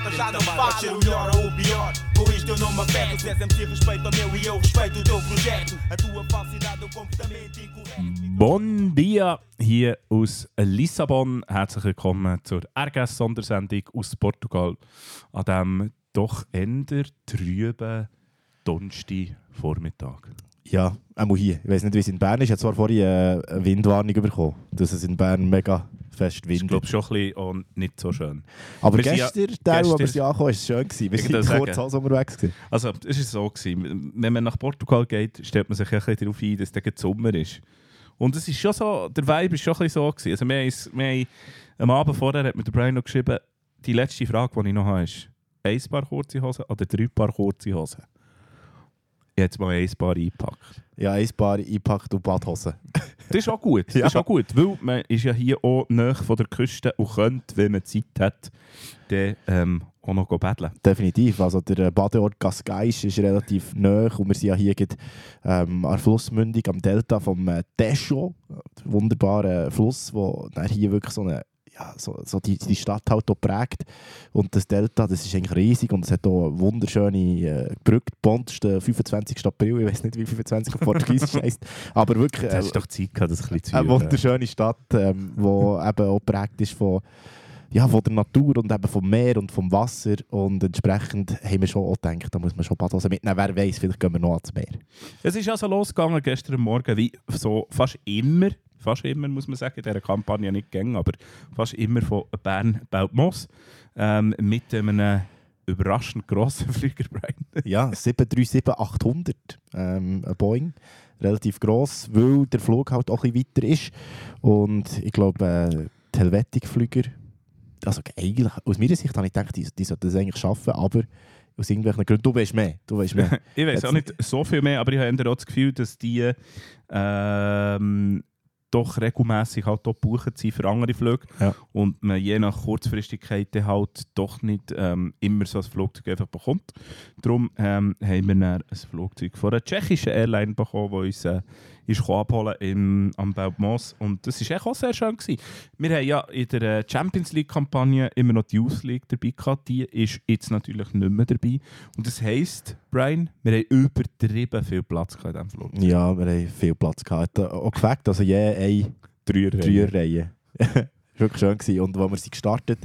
importa, já não fala. Ser o melhor ou o pior, com isto eu não me afeto. Se és MC, respeito ao meu e eu respeito o teu projeto. A tua falsidade, o comportamento incorreto. Bon dia hier aus Lissabon. Herzlich willkommen zur RGS-Sondersendung aus Portugal an diesem doch eher trüben Donnerstag Vormittag. Ja, auch hier. Ich weiß nicht, wie es in Bern ist. Ich habe zwar vorhin äh, eine Windwarnung bekommen, dass es in Bern mega fest Ich windet. glaube schon ein bisschen und nicht so schön. Aber wir ja- gestern, der, wo wir sie angekommen, war es schön. Gewesen. Wir Ich sind kurz alles unterwegs. Gewesen. Also, es ist so, gewesen. wenn man nach Portugal geht, stellt man sich ja ein bisschen darauf ein, dass es dann Sommer ist. Und es ist schon so, der Vibe ist schon ein bisschen so. Gewesen. Also, wir haben, wir haben am Abend vorher hat mir der Brian noch geschrieben, die letzte Frage, die ich noch habe, ist: ein Paar kurze Hosen oder drei Paar kurze Hosen? Jetzt mal ein Paar eingepackt. Ja, ein paar eingepackt und Badhosen. Das ist auch gut. Das Ja. ist auch gut, weil man ist ja hier auch nahe von der Küste und könnte, wenn man Zeit hat, dann ähm, auch noch betteln. Definitiv. Also der äh, Badeort Cascais ist relativ nah und wir sind ja hier gerade, ähm, an der Flussmündung am Delta vom äh, Tejo. Wunderbarer Fluss, der hier wirklich so eine ja, so, so die, die Stadt halt auch prägt. Und das Delta, das ist eigentlich riesig und es hat auch eine wunderschöne äh, Brücke, die der 25. April, ich weiß nicht, wie 25 auf Portugiesisch heisst, aber wirklich äh, hast du doch Zeit gehabt, das ein bisschen zu eine wunderschöne Stadt, ähm, wo eben auch geprägt ist von, ja, von der Natur und eben vom Meer und vom Wasser. Und entsprechend haben wir schon auch gedacht, da muss man schon Badhosen mitnehmen. Wer weiß, vielleicht gehen wir noch ans Meer. Es ist also losgegangen gestern Morgen, wie so fast immer, fast immer muss man sagen, in dieser Kampagne nicht gegangen, aber fast immer von Bern baut Moos ähm, mit einem überraschend grossen Brian. Ja, 737-800, ähm, ein Boeing. Relativ gross, weil der Flug halt auch ein bisschen weiter ist. Und ich glaube, äh, die Helvetic-Flüger, also eigentlich, aus meiner Sicht habe ich gedacht, die, die sollten das eigentlich schaffen, aber aus irgendwelchen Gründen, du weißt mehr, du weißt mehr. Ich weiß auch nicht so viel mehr, aber ich habe auch das Gefühl, dass die ähm, doch regelmässig halt auch gebucht sind für andere Flüge Ja. und man je nach Kurzfristigkeit halt doch nicht ähm, immer so ein Flugzeug einfach bekommt. Darum ähm, haben wir dann ein Flugzeug von einer tschechischen Airline bekommen, die uns äh, ist abholen im, am Belmos und das war echt auch sehr schön. Gewesen. Wir haben ja in der äh, Champions League-Kampagne immer noch die Youth League dabei gehabt, die ist jetzt natürlich nicht mehr dabei. Und das heisst, Brian, wir haben übertrieben viel Platz gehabt in diesem Flug. Ja, wir haben viel Platz gehabt. Auch gefällt, also je eine Dreier. Dreierreihe. war wirklich schön. Gewesen. Und als wir sind gestartet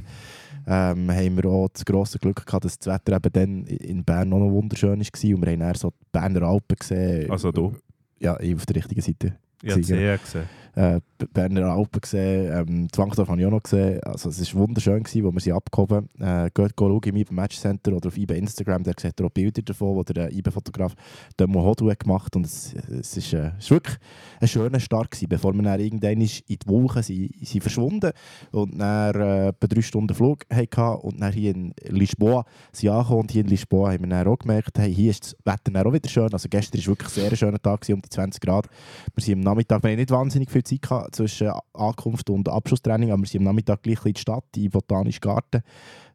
ähm, haben wir auch das grosse Glück gehabt, dass das Wetter eben dann in Bern auch noch wunderschön war. Und wir haben dann so die Berner Alpen gesehen. Also du? Ja, ich auf der richtigen Seite. Sehr gesehen. Äh, die Berner Alpen gesehen, ähm, Zwangdorf habe ich auch noch gesehen. Also es war wunderschön, gewesen, wo wir sie abgehoben äh, Geht schauen im IBE Match Center oder auf IBE Instagram, da seht ihr auch Bilder davon, wo der IBE-Fotograf Demo Hodu hat gemacht und es, es ist, äh, es ist wirklich ein schöner Start gewesen, bevor wir dann irgendwann in die Wolken sind, sind verschwunden und dann äh, etwa drei Stunden Flug hatten und dann hier in Lisboa sind angekommen und hier in Lisboa haben wir dann auch gemerkt, hey, hier ist das Wetter auch wieder schön, also gestern war wirklich sehr ein schöner Tag, gewesen, um die 20 Grad. Wir sind am Nachmittag, wir haben nicht wahnsinnig viel Zeit zwischen Ankunft und Abschlusstraining, aber wir sind am Nachmittag gleich in die Stadt, den Botanischen Garten.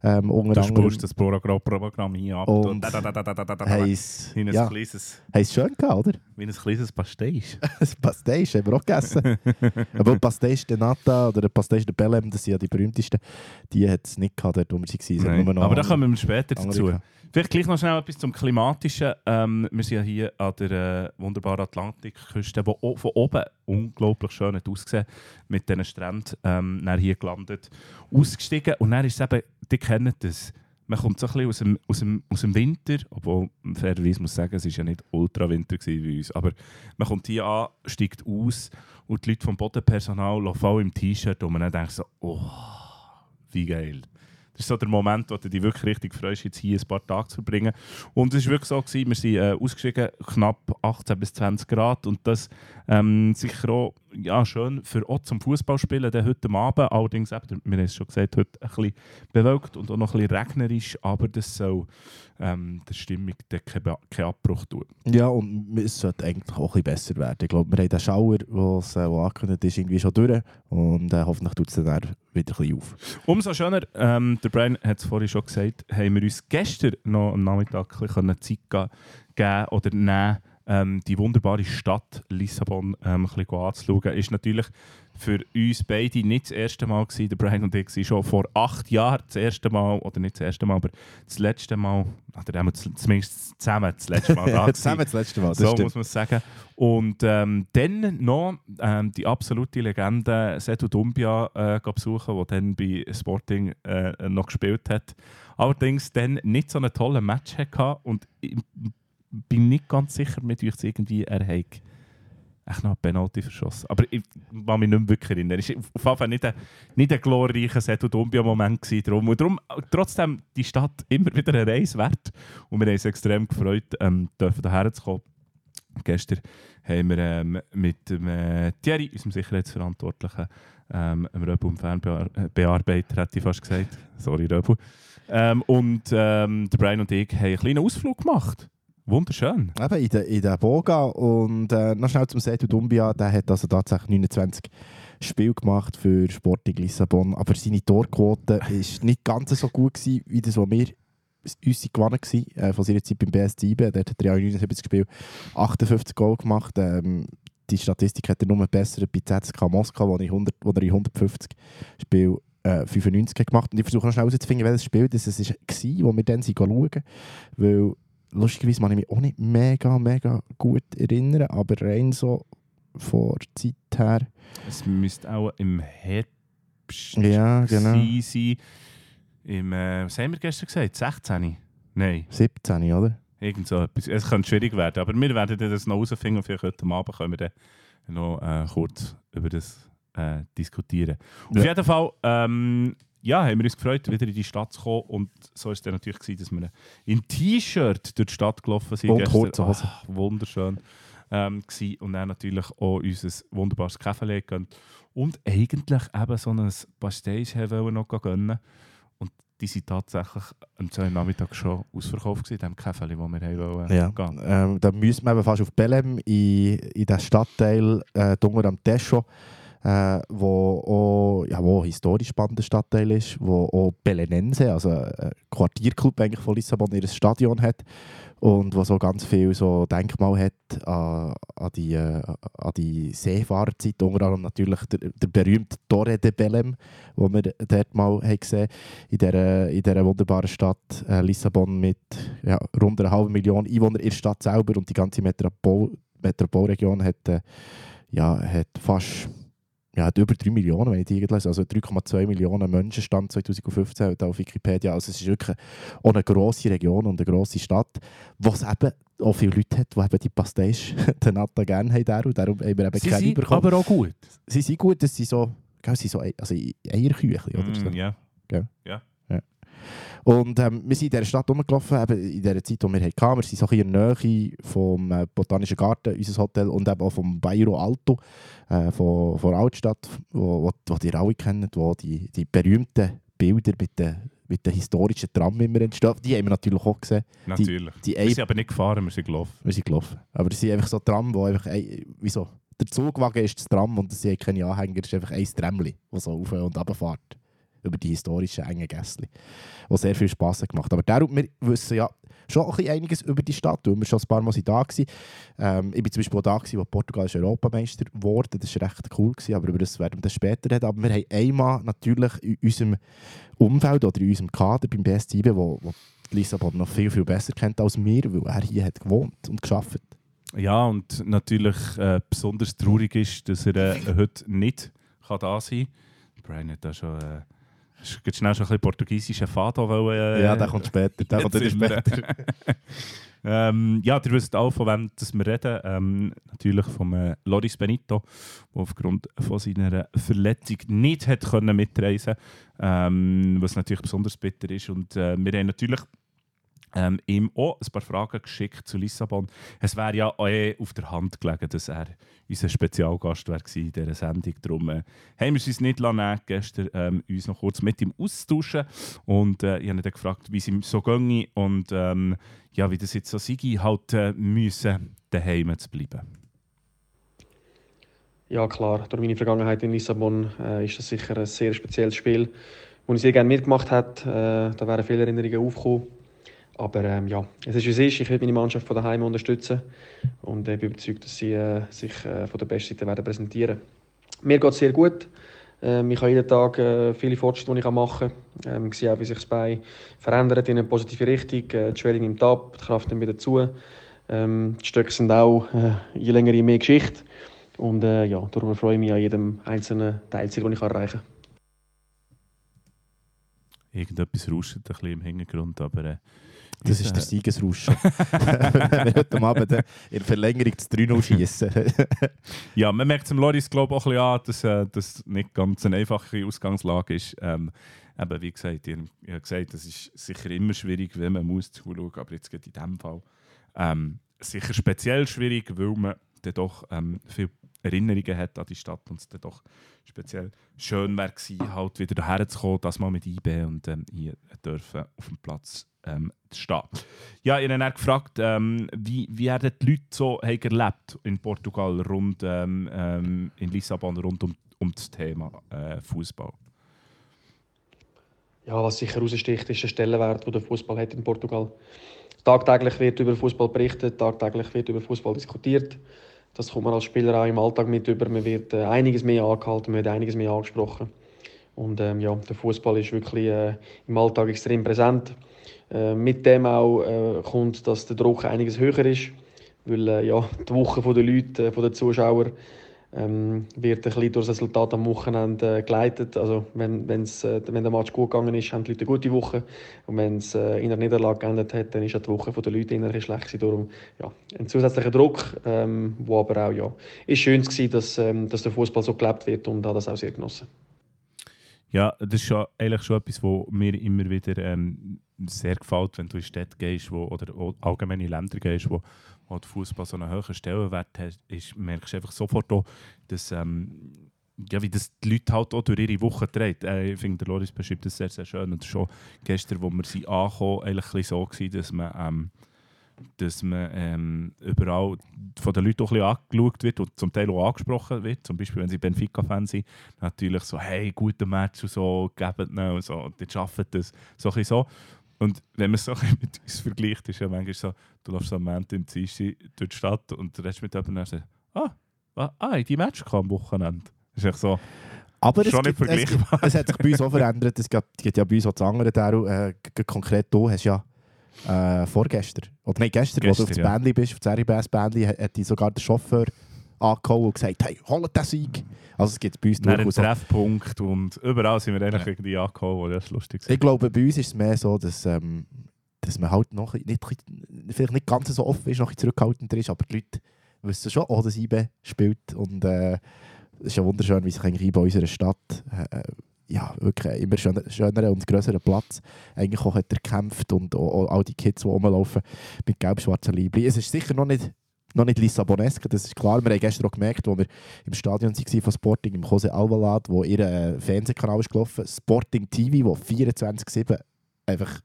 Ähm, unter Du spulst das Programm, hier ab. Und Und da, da, da, da, da, da, da, es ein ja, kleines, es schön gehabt, oder? wie ein kleines Pastéis. Das Pastéis haben wir auch gegessen. aber Pastéis de Nata oder Pastéis de Belém, das sind ja die berühmtesten, die hat es nicht gehabt, dort wo wir waren. Nur noch Aber da kommen wir später dazu. gehabt. Vielleicht gleich noch schnell etwas zum Klimatischen. Ähm, wir sind ja hier an der äh, wunderbaren Atlantikküste, die von oben unglaublich schön hat ausgesehen mit diesen Stränden. Ähm, hier gelandet, ausgestiegen und dann ist es eben, kennen das, man kommt so ein bisschen aus dem, aus dem, aus dem Winter, obwohl man fairerweise muss sagen, es war ja nicht Ultrawinter wie uns, aber man kommt hier an, steigt aus und die Leute vom Bodenpersonal laufen im T-Shirt und man denkt so, oh, wie geil. Das ist so der Moment, wo du dich wirklich richtig freust, jetzt hier ein paar Tage zu verbringen. Und es war wirklich so, wir sind äh, ausgestiegen, knapp 18 bis 20 Grad. Und das ähm, sicher auch ja, schön für auch zum Fußballspielen dann heute Abend. Allerdings, eben, wir haben es schon gesagt, heute ein bisschen bewölkt und auch noch ein bisschen regnerisch. Aber das soll ähm, der Stimmung keinen keinen Abbruch tun. Ja, und es sollte eigentlich auch ein bisschen besser werden. Ich glaube, wir haben den Schauer, was, äh, angekündigt ist, irgendwie schon durch. Und äh, hoffentlich tut es dann wieder ein bisschen auf. Umso schöner, ähm, der Brian hat es vorhin schon gesagt, haben wir uns gestern noch am Nachmittag ein bisschen Zeit ge geben oder nehmen, ähm, die wunderbare Stadt Lissabon ähm, ein bisschen anzuschauen. Ist natürlich für uns beide nicht das erste Mal gewesen. Der Brian und ich waren schon vor acht Jahren das erste Mal, oder nicht das erste Mal, aber das letzte Mal, oder haben wir zumindest zusammen das letzte Mal da Zusammen das letzte Mal, das so stimmt. muss man sagen. Und ähm, dann noch ähm, die absolute Legende Setu Dumbia äh, besuchen, der dann bei Sporting äh, noch gespielt hat. Allerdings dann nicht so einen tollen Match hatte und ich bin nicht ganz sicher, mit euch irgendwie er hat echt noch eine Penalty verschossen. Aber ich kann mich nicht mehr wirklich erinnern. Es war auf jeden Fall nicht ein, nicht ein glorreicher Setu Dumbia-Moment. gewesen. Darum. Und darum trotzdem die Stadt immer wieder eine Reise wert. Und wir haben uns extrem gefreut, ähm, dürfen hierher zu kommen. Gestern haben wir ähm, mit dem, äh, Thierry, unserem Sicherheitsverantwortlichen, ähm, dem Röbu und Fernbearbeiter, hätte ich fast gesagt. Sorry, Röbu. Ähm, und ähm, der Brian und ich haben einen kleinen Ausflug gemacht. Wunderschön. Eben in der, in der Boga und äh, noch schnell zum Setu Dumbia, der hat also tatsächlich 29 Spiele gemacht für Sporting Lissabon, aber seine Torquote war nicht ganz so gut gewesen, wie das, was wir uns gewonnen waren, äh, von seiner Zeit beim BS IB. Dort hat er ja in 79 Spielen 58 Goal gemacht. Ähm, die Statistik hat er nur besser bei ZSK Moskau, wo, ich 100, wo er in 150 Spielen äh, 95 hat gemacht Und ich versuche noch schnell herauszufinden, welches Spiel das war, wo wir dann schauen. Weil lustigerweise kann ich mich auch nicht mega, mega gut erinnern, aber rein so vor der Zeit her. Es müsste auch im Herbst Ja, genau. sein. Im, äh, was haben wir gestern gesagt? 16? Nein, 17, oder? irgend so etwas. Es könnte schwierig werden, aber wir werden das noch herausfinden und vielleicht heute Abend können wir dann noch äh, kurz über das äh, diskutieren. Auf Ja. jeden Fall ähm, ja, haben wir uns gefreut, wieder in die Stadt zu kommen und so war es dann natürlich, gewesen, dass wir in T-Shirt durch die Stadt gelaufen sind. Und kurze. Ah, wunderschön. Ähm, und dann natürlich auch unser wunderbares Kaffee gegönnt. Und eigentlich eben so ein Pastéis haben wir noch gönnen. Und die sind tatsächlich am 2. Nachmittag schon ausverkauft gewesen, dem Kaffee, wo wir haben wollen Ja. gehen. Ähm, da müssen wir eben fast auf Belém in, in den Stadtteil äh, Dunger am Tescho, äh, wo auch ja, wo historisch spannender Stadtteil ist, wo auch Belenense, also ein Quartierclub eigentlich von Lissabon, ihr Stadion hat und wo so ganz viel so Denkmal hat an, an, die, äh, die Seefahrerzeit, unter anderem natürlich der, der berühmte Torre de Belém, wo wir dort mal haben gesehen in dieser, in dieser wunderbaren Stadt äh, Lissabon mit ja, rund einer halben Million Einwohner in Stadt selber und die ganze Metropol Metropolregion hat, äh, ja, hat fast ja, hat über 3 Millionen, wenn ich die lese. Also 3,2 Millionen Menschen stand 2015 da auf Wikipedia. Also es ist wirklich auch eine grosse Region und eine grosse Stadt, wo es eben auch viele Leute hat, die eben die Pastéis den Natta gerne haben. der, Und darum haben wir eben Sie keine sind bekommen. aber auch gut. Sie sind gut, das sind so, gell, sie so Ei- also Eierküchli. Oder so. Mm, ja. Und ähm, wir sind in dieser Stadt rumgelaufen, eben in der Zeit, die wir hatten. Wir sind so in der Nähe vom äh, Botanischen Garten, unser Hotel, und eben auch vom Bairro Alto, äh, von, von der Altstadt, wo, wo, wo ihr alle kennt, wo die, die berühmten Bilder mit den, mit den historischen Tram immer entstehen. Die haben wir natürlich auch gesehen. Natürlich. Die wir sind aber nicht gefahren, wir sind gelaufen. wir sind gelaufen. Aber das sind einfach so Tram, wo einfach, ein- wie so, der Zugwagen ist das Tram und es sind keine Anhänger, es ist einfach ein Tramli, das so auf und runter fährt. Über die historischen engen Gässli. Was sehr viel Spass hat gemacht. Aber darum, wir wissen ja schon ein einiges über die Stadt, weil wir schon ein paar Mal da waren. Ähm, ich war zum Beispiel auch da, gewesen, wo Portugal ist Europameister wurde. Das war recht cool, gewesen, aber über das werden wir dann später reden. Aber wir haben einmal natürlich in unserem Umfeld oder in unserem Kader beim BSTB, wo, wo Lissabon noch viel, viel besser kennt als wir, weil er hier hat gewohnt und geschafft. Ja, und natürlich äh, besonders traurig ist, dass er äh, heute nicht kann da sein kann. Brian hat da schon, äh, sch- geht schnell schon ein bisschen portugiesischen Faden wollen, äh, Ja, der kommt später. Der kommt später. ähm, ja, ihr wisst auch, von wem dass wir reden. Ähm, natürlich vom äh, Loris Benito, der aufgrund von seiner Verletzung nicht hat können mitreisen ähm, was natürlich besonders bitter ist. Und äh, wir haben natürlich ähm, ihm auch ein paar Fragen geschickt zu Lissabon. Es wäre ja auch eh auf der Hand gelegen, dass er unser Spezialgast gewesen in dieser Sendung. Darum äh, haben wir es uns nicht lassen, nehmen, gestern ähm, uns noch kurz mit ihm austauschen. Und äh, ich habe ihn dann gefragt, wie es ihm so ginge und ähm, ja, wie das jetzt so sei, halt äh, müssen, daheim zu bleiben. Ja, klar. Durch meine Vergangenheit in Lissabon äh, ist das sicher ein sehr spezielles Spiel, das ich sehr gerne mitgemacht habe. Äh, da wären viele Erinnerungen aufgekommen. Aber ähm, ja, es ist wie es ist. Ich will meine Mannschaft von daheim unterstützen und ich bin überzeugt, dass sie äh, sich äh, von der besten Seite werden präsentieren. mir geht es sehr gut. Ähm, ich habe jeden Tag äh, viele Fortschritte, die ich machen kann. Ähm, ich sehe auch, wie sich das Bein verändert in eine positive Richtung. Äh, die Schwellung nimmt ab, die Kraft nimmt wieder zu. Ähm, die Stöcke sind auch äh, je länger, je mehr Geschichte. Und ja, darum freue ich mich an jedem einzelnen Teilziel, das ich erreichen kann. Irgendetwas rauscht ein bisschen im Hintergrund, aber... Das ist der Siegesrausch. Wenn wir heute Abend in der Verlängerung zu 3-0 schießen. ja, man merkt es Loris glaube auch ein bisschen an, dass äh, das nicht ganz eine einfache Ausgangslage ist. Ähm, eben, wie gesagt, ich habe gesagt, das ist sicher immer schwierig, wenn man muss zuschauen, aber jetzt geht in diesem Fall ähm, sicher speziell schwierig, weil man dann doch ähm, viel Erinnerungen hat an die Stadt und es dann doch speziell schön wäre gewesen, halt wieder daher zu kommen, das mal mit IB und ähm, hier dürfen auf dem Platz ähm, stehen. Ja, ich habe dann gefragt, ähm, wie, wie haben die Leute so erlebt in Portugal, rund, ähm, ähm, in Lissabon, rund um, um das Thema äh, Fußball? Ja, was sicher heraussticht, ist der Stellenwert, den der Fußball hat in Portugal. Tagtäglich wird über Fußball berichtet, tagtäglich wird über Fußball diskutiert. Das kommt man als Spieler auch im Alltag mit über. Man wird äh, einiges mehr angehalten, man wird einiges mehr angesprochen. Und ähm, ja, der Fußball ist wirklich äh, im Alltag extrem präsent. Äh, mit dem auch äh, kommt, dass der Druck einiges höher ist, weil äh, ja, die Woche der Leute, äh, der Zuschauer, ähm, wird ein bisschen durch das Resultat am Wochenende äh, geleitet. Also wenn, wenn's, wenn der Match gut gegangen ist, haben die Leute eine gute Woche. Und wenn es in der Niederlage geendet hat, dann ist die Woche der Leute innerlich schlecht gewesen. Darum ja, ein zusätzlicher Druck, ähm, wo aber auch ja, ist schön war, dass, ähm, dass der Fußball so gelebt wird und habe das auch sehr genossen. Ja, das ist schon, eigentlich schon etwas, was mir immer wieder ähm, sehr gefällt, wenn du in Städte gehst wo, oder allgemeine Länder gehst, wo, wo der Fußball so einen hohen Stellenwert hat, ist, merkst du einfach sofort auch, dass, ähm, ja, wie das die Leute halt auch durch ihre Woche trägt. Äh, ich finde, der Loris beschreibt das sehr, sehr schön. Und schon gestern, wo wir sie ankamen, eigentlich so gewesen, dass man... Ähm, dass man ähm, überall von den Leuten auch ein angeschaut wird und zum Teil auch angesprochen wird. Zum Beispiel, wenn sie Benfica-Fans sind, natürlich so, hey, guter Match und so, gebt und so, und die arbeiten das. So ein so. Und wenn man es so mit uns vergleicht, ist ja manchmal so, du läufst am Montag im Dienstag durch die Stadt und du redest mit jemandem und sagst, ah, ah, ah, die Match kam am Wochenende. Das ist echt so... Aber es, gibt, es, es, hat sich bei uns auch verändert. Es gibt, ja bei uns auch das andere, Daru, äh, konkret du hast ja äh, vorgestern, oder nein, gestern, gestern, wo du auf das ja. Bändli bist, auf das RBS Bändli, hat, hat sogar der Chauffeur angehauen und gesagt, hey, holt den Sieg. Also es gibt bei uns durchaus... Einen Treffpunkt und überall sind wir eigentlich ja. irgendwie angehauen, das ist lustig. Ich glaube, bei uns ist es mehr so, dass, ähm, dass man halt noch nicht, vielleicht nicht ganz so offen ist, noch ein zurückhaltender ist, aber die Leute wissen schon, oh, dass IBE spielt und äh, es ist ja wunderschön, wie sich eigentlich IBE in unserer Stadt äh, ja, wirklich immer schöner, schöneren und größeren Platz eigentlich auch hat erkämpft und auch, auch all die Kids, die rumlaufen mit gelb-schwarzen Liebli. Es ist sicher noch nicht, noch nicht Lissabonesk, das ist klar. Wir haben gestern auch gemerkt, als wir im Stadion waren von Sporting, im Jose Alvalade, wo ihr äh, Fernsehkanal ist gelaufen, Sporting TV, wo 24-7 einfach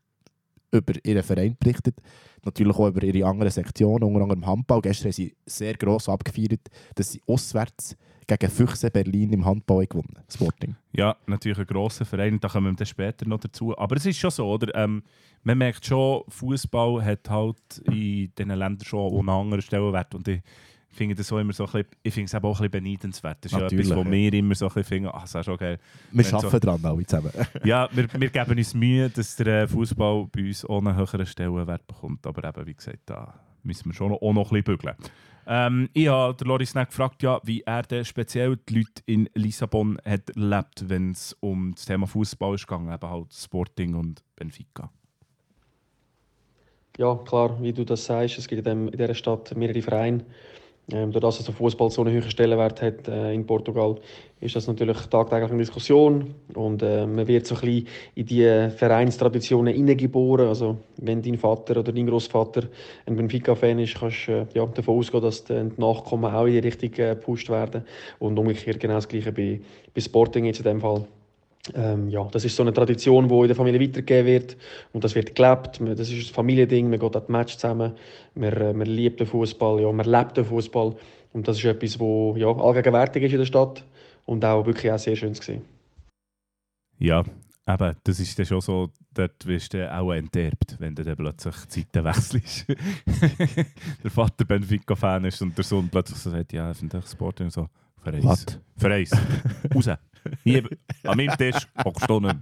über ihren Verein berichtet. Natürlich auch über ihre anderen Sektionen, unter anderem Handball. Gestern haben sie sehr gross abgefeiert, dass sie auswärts gegen Füchse Berlin im Handball gewonnen Sporting. Ja, natürlich ein grosser Verein, da kommen wir dann später noch dazu. Aber es ist schon so, oder? Ähm, man merkt schon, Fußball hat halt in diesen Ländern schon einen anderen Stellenwert. Und ich finde das auch immer so ein bisschen, ich finde es auch ein bisschen beneidenswert. Das ist Natürlich, ja etwas, wo ja. wir immer so ein bisschen finden, ach, das ist schon geil. Wir arbeiten so, dran alle zusammen. ja, wir, wir geben uns Mühe, dass der äh, Fußball bei uns auch einen höheren Stellenwert bekommt. Aber eben, wie gesagt, da müssen wir schon auch noch ein bisschen bügeln. Ähm, ich habe Loris Neck gefragt, ja, wie er denn speziell die Leute in Lissabon hat erlebt, wenn es um das Thema Fußball ist gegangen, eben halt Sporting und Benfica. Ja, klar, wie du das sagst, es gibt in dieser Stadt mehrere Vereine. Ähm, dadurch, dass der Fußball so einen hohen Stellenwert hat äh, in Portugal, ist das natürlich tagtäglich eine Diskussion und äh, man wird so ein bisschen in die Vereinstraditionen hineingeboren. Also wenn dein Vater oder dein Großvater ein Benfica-Fan ist, kannst du äh, ja, davon ausgehen, dass die Nachkommen auch in die Richtung äh, gepusht werden und umgekehrt genau das Gleiche bei, bei Sporting jetzt in dem Fall. Ähm, ja, das ist so eine Tradition, die in der Familie weitergegeben wird und das wird gelebt. Das ist ein Familiending, man geht an Match zusammen, man, äh, man liebt den Fußball, ja, man lebt den Fußball und das ist etwas, wo ja, allgegenwärtig ist in der Stadt und auch wirklich auch sehr schön zu sehen. Ja, aber das ist dann schon so, dort wirst du auch enterbt, wenn du dann plötzlich Zeiten wechselst. der Vater Benfica-Fan ist und der Sohn plötzlich so sagt, ja, ich finde Sport und so Für eins. Was? Für eins. Raus. Hier, an meinem Tisch, hockst du nicht.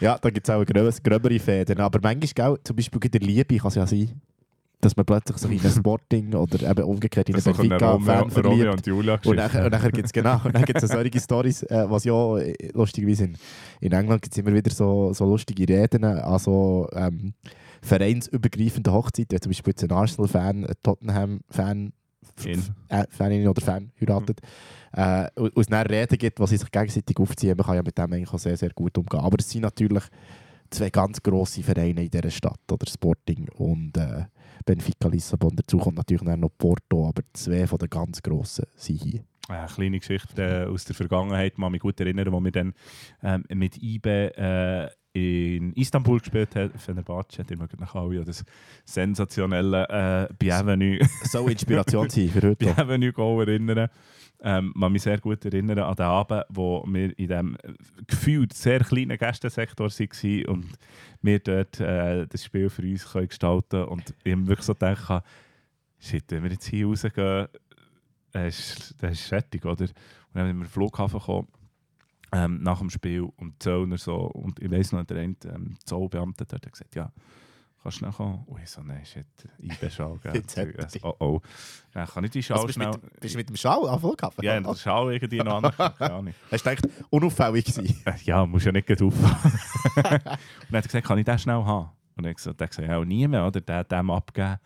Ja, da gibt es auch grös- gröbere Fäden. Aber manchmal, gell, zum Beispiel in der Liebe kann es ja sein, dass man plötzlich sich in ein Sporting oder eben umgekehrt in einen So ein Benfica-Fan verliebt. und Julia Und nachher, und nachher gibt es genau, und dann gibt's solche Stories, äh, was ja äh, lustigerweise in, in England gibt es immer wieder so, so lustige Reden an so ähm, vereinsübergreifenden Hochzeiten. Zum Beispiel jetzt ein Arsenal-Fan, ein Tottenham-Fan. Äh, Fanin oder Fan heiratet, äh, es dann Reden gibt, was sie sich gegenseitig aufziehen. Man kann ja mit dem eigentlich auch sehr, sehr gut umgehen. Aber es sind natürlich zwei ganz grosse Vereine in dieser Stadt, oder Sporting und äh, Benfica Lissabon. Dazu kommt natürlich noch Porto, aber zwei von den ganz grossen sind hier. Eine kleine Geschichte äh, aus der Vergangenheit, kann mich gut erinnern, wo wir dann ähm, mit IBE äh, in Istanbul gespielt haben. Fenerbahce, die mögen nach alle das sensationelle äh, Bienvenue, So Inspiration sein für heute. Bienvenue Goal erinnern. Ähm, man mich sehr gut erinnern an den Abend, wo wir in diesem äh, gefühlt sehr kleinen Gästensektor waren und wir dort äh, das Spiel für uns können gestalten. Und ich habe wirklich so gedacht, shit, wenn wir jetzt hier rausgehen, ist, dann ist fertig, oder? Und dann sind wir am Flughafen gekommen, ähm, nach dem Spiel und Zöllner so, und ich weiss noch, der eine ähm, Zollbeamte dort hat gesagt, ja, kannst du kommen? Und ich so, nein, shit, IB-Schal, er oh oh. Dann kann ich die Schal Also bist, schnell... mit, bist du mit dem Schal am Flughafen? ja, und der Schal irgendwie noch an. Hast du gedacht, unauffällig gewesen? Äh, Ja, musst ja nicht gleich auffahren. und dann hat er gesagt, kann ich den schnell haben? Und ich gesagt, der hat gesagt, ja, nie mehr, oder? Der hat dem abgegeben.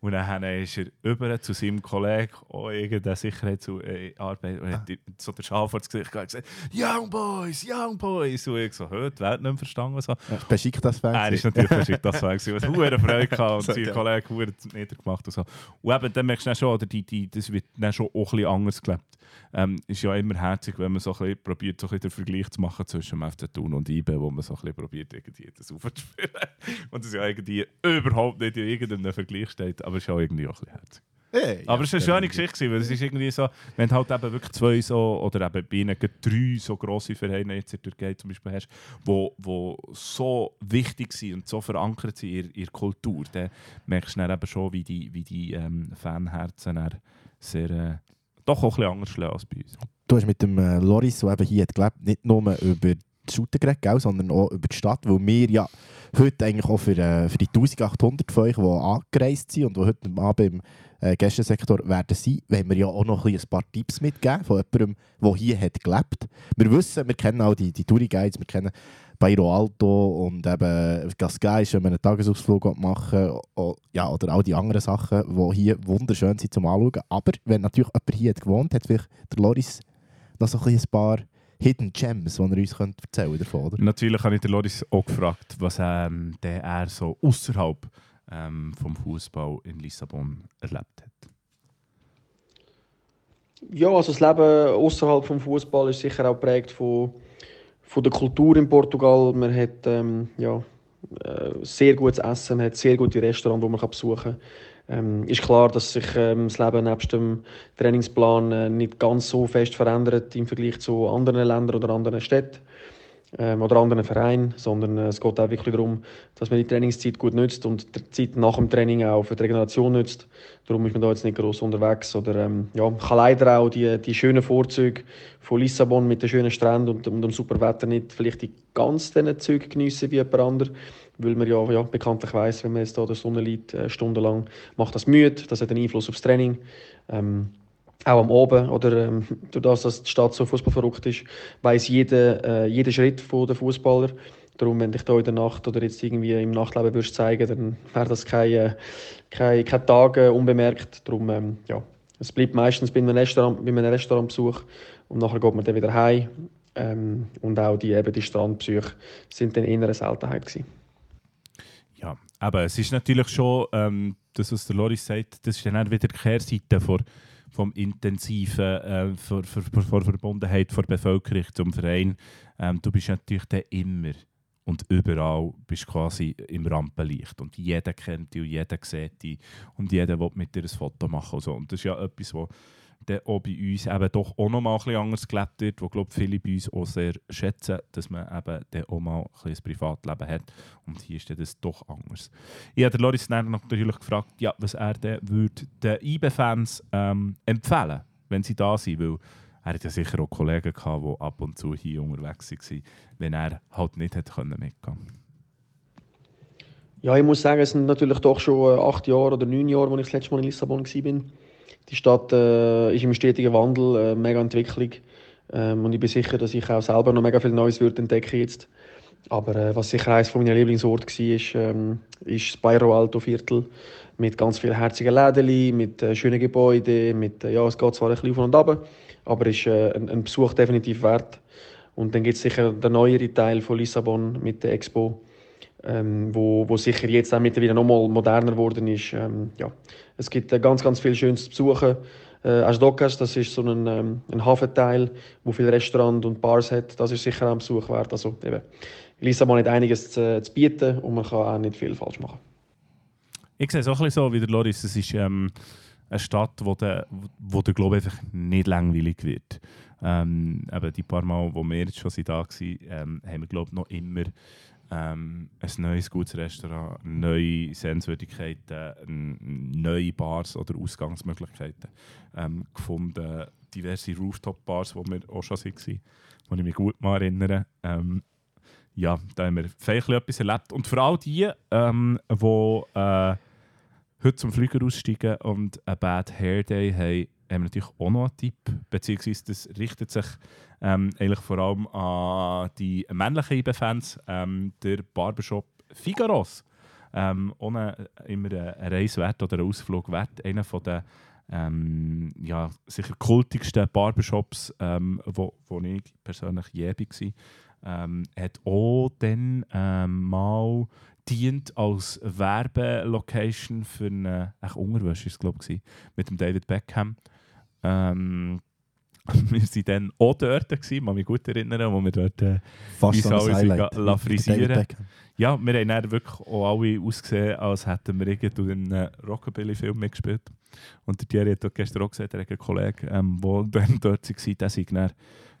Und dann ist er über zu seinem Kollegen, auch irgendeine Sicherheitsarbeit, und hat ihm so den Schal vor das Gesicht und gesagt, Young Boys, Young Boys. Und ich so, hör, die Welt nicht mehr verstanden. So. Ja, Beschickt das Fan. Er ist natürlich verschickt, das war gewesen. Er hohe Freude gehabt und sein. Kollege hure niedergemacht und so. Und eben, dann merkst du dann schon, oder die, die, das wird dann schon auch ein bisschen anders gelebt. Ähm, ist ja immer herzig, wenn man so ein bisschen probiert, so ein bisschen den Vergleich zu machen zwischen dem FC Thun und IBE, wo man so ein bisschen probiert, irgendwie das aufzuspielen. und das ja irgendwie überhaupt nicht in irgendeinem Vergleich steht, aber es ist ja irgendwie auch ein bisschen herzig. Hey, Aber es war eine schöne Geschichte, gewesen, weil es ist irgendwie so, wenn du halt eben wirklich zwei so, oder eben bei ihnen drei so grosse Vereine jetzt in der Türkei zum Beispiel hast, wo, wo so wichtig sind und so verankert sind in ihrer, Kultur, dann merkst du dann eben schon, wie die, wie die ähm, Fanherzen dann sehr, äh, doch auch ein bisschen anders schlagen als bei uns. Du hast mit dem äh, Loris, der eben hier hat gelebt, nicht nur über die Shooter geredet, gell, sondern auch über die Stadt, weil wir ja heute eigentlich auch für, äh, für die 1800 von euch, die angereist sind und die heute Abend im äh, Gästensektor werden sein, wollen wir ja auch noch ein, paar Tipps mitgeben von jemandem, der hier hat gelebt. Wir wissen, wir kennen auch die, die Touri-Guides, wir kennen Bairro Alto und eben Gascai ist, wenn man einen Tagesausflug machen ja, oder all die anderen Sachen, die hier wunderschön sind zum Anschauen. Aber wenn natürlich jemand hier hat gewohnt, hat vielleicht der Loris noch so ein paar Hidden Gems, die er uns könnte erzählen davon, oder? Natürlich habe ich den Loris auch gefragt, was ähm, der er so außerhalb ähm, vom Fußball in Lissabon erlebt hat. Ja, also das Leben außerhalb vom Fußball ist sicher auch geprägt von, von der Kultur in Portugal. Man hat ähm, ja, äh, sehr gutes Essen, man hat sehr gute Restaurants, die man kann besuchen kann. Ähm, ist klar, dass sich ähm, das Leben nebst dem Trainingsplan äh, nicht ganz so fest verändert im Vergleich zu anderen Ländern oder anderen Städten ähm, oder anderen Vereinen, sondern äh, es geht auch wirklich darum, dass man die Trainingszeit gut nützt und die Zeit nach dem Training auch für die Regeneration nützt. Darum ist man da jetzt nicht groß unterwegs oder ähm, ja, kann leider auch die, die schönen Vorzüge von Lissabon mit den schönen Stränden und, und dem super Wetter nicht vielleicht die ganz diesen Züge geniessen wie jemand anderes, weil man ja, ja bekanntlich weiß, wenn man jetzt da der Sonne liegt, äh, stundenlang, macht das müde, das hat einen Einfluss aufs Training. Ähm, auch am Abend oder ähm, durch das, dass die Stadt so fußballverrückt ist, weiß jeder äh, jeden Schritt von der Fußballer. Darum, wenn dich da in der Nacht oder jetzt irgendwie im Nachtleben würdest zeigen, dann wäre das kein, äh, kein, kein Tag äh, unbemerkt. Darum, ähm, ja, es bleibt meistens bei einem, Restaurant, bei einem Restaurantbesuch und nachher geht man dann wieder heim. Ähm, und auch die, eben die Strandbesuche sind dann eher eine Seltenheit gewesen. Ja, aber es ist natürlich schon, ähm, das, was der Loris sagt, das ist dann auch wieder die Kehrseite vor, vom intensiven, äh, vor, vor, vor Verbundenheit der Bevölkerung zum Verein. Ähm, du bist natürlich dann immer und überall bist quasi im Rampenlicht und jeder kennt dich und jeder sieht dich und jeder will mit dir ein Foto machen und so. Und das ist ja etwas, was dann auch bei uns eben doch auch noch mal bisschen anders gelebt wird, wo glaube viele bei uns auch sehr schätzen, dass man eben dann auch mal ein, ein Privatleben hat und hier ist das doch anders. Ich habe Loris dann natürlich gefragt, ja, was er würde den IB-Fans ähm, empfehlen wenn sie da sind, weil er hat ja sicher auch Kollegen gehabt, die ab und zu hier unterwegs waren, wenn er halt nicht hätte können mitgehen Ja, ich muss sagen, es sind natürlich doch schon äh, acht Jahre oder neun Jahre, als ich das letzte Mal in Lissabon war. Die Stadt äh, ist im stetigen Wandel, äh, mega Entwicklung. Ähm, und ich bin sicher, dass ich auch selber noch mega viel Neues würde entdecken jetzt. Aber äh, was sicher eines meiner Lieblingsorte war, ist, ähm, ist das Bairro Alto Viertel. Mit ganz vielen herzigen Läden, mit äh, schönen Gebäuden. Mit, äh, ja, es geht zwar ein bisschen auf und ab, aber ist äh, ein, ein, Besuch definitiv wert. Und dann gibt es sicher den neueren Teil von Lissabon mit der Expo, ähm, wo, wo sicher jetzt auch mittlerweile noch mal moderner geworden ist. Ähm, ja. Es gibt äh, ganz, ganz viel Schönes zu besuchen. Äh, As Docas, das ist so ein, ähm, ein Hafenteil, wo viele Restaurants und Bars hat. Das ist sicher ein Besuch wert. Also, eben, Lissabon hat einiges zu, zu, bieten und man kann auch nicht viel falsch machen. Ich sehe es auch ein bisschen so wie der Loris. Es ist ähm, eine Stadt, wo der, wo der glaube einfach nicht langweilig wird. Ähm, eben die paar Mal, wo wir jetzt schon da waren, ähm, haben wir glaube noch immer ähm, ein neues gutes Restaurant, neue Sehenswürdigkeiten, neue Bars oder Ausgangsmöglichkeiten ähm, gefunden. Diverse Rooftop-Bars, wo wir auch schon waren, wo ich mich gut mal erinnere. Ähm, ja, da haben wir vielleicht etwas erlebt. Und vor allem die, ähm, die äh, heute zum Flüger aussteigen und einen Bad Hair Day haben, haben wir natürlich auch noch einen Tipp, beziehungsweise das richtet sich ähm, eigentlich vor allem an die männlichen IBE-Fans, ähm, der Barbershop Figaros. Ähm, ohne immer ein Reis wert oder ein Ausflug wert. Einer von den ähm, ja, sicher kultigsten Barbershops, ähm, wo, wo ich persönlich je war. Ähm, hat auch dann ähm, mal dient als Werbelocation für eine ach, Unterwäsche, glaube ich, mit dem David Beckham. Ähm, wir waren dann auch dort, gewesen, kann mich gut erinnern, wo wir dort äh, Fast so la frisieren. Ja, wir haben dann wirklich auch alle ausgesehen, als hätten wir irgendeinen Rockabilly-Film mitgespielt. Und der Thierry hat gestern auch gesagt, er hat einen Kollegen, ähm, der dann dort war, der sei dann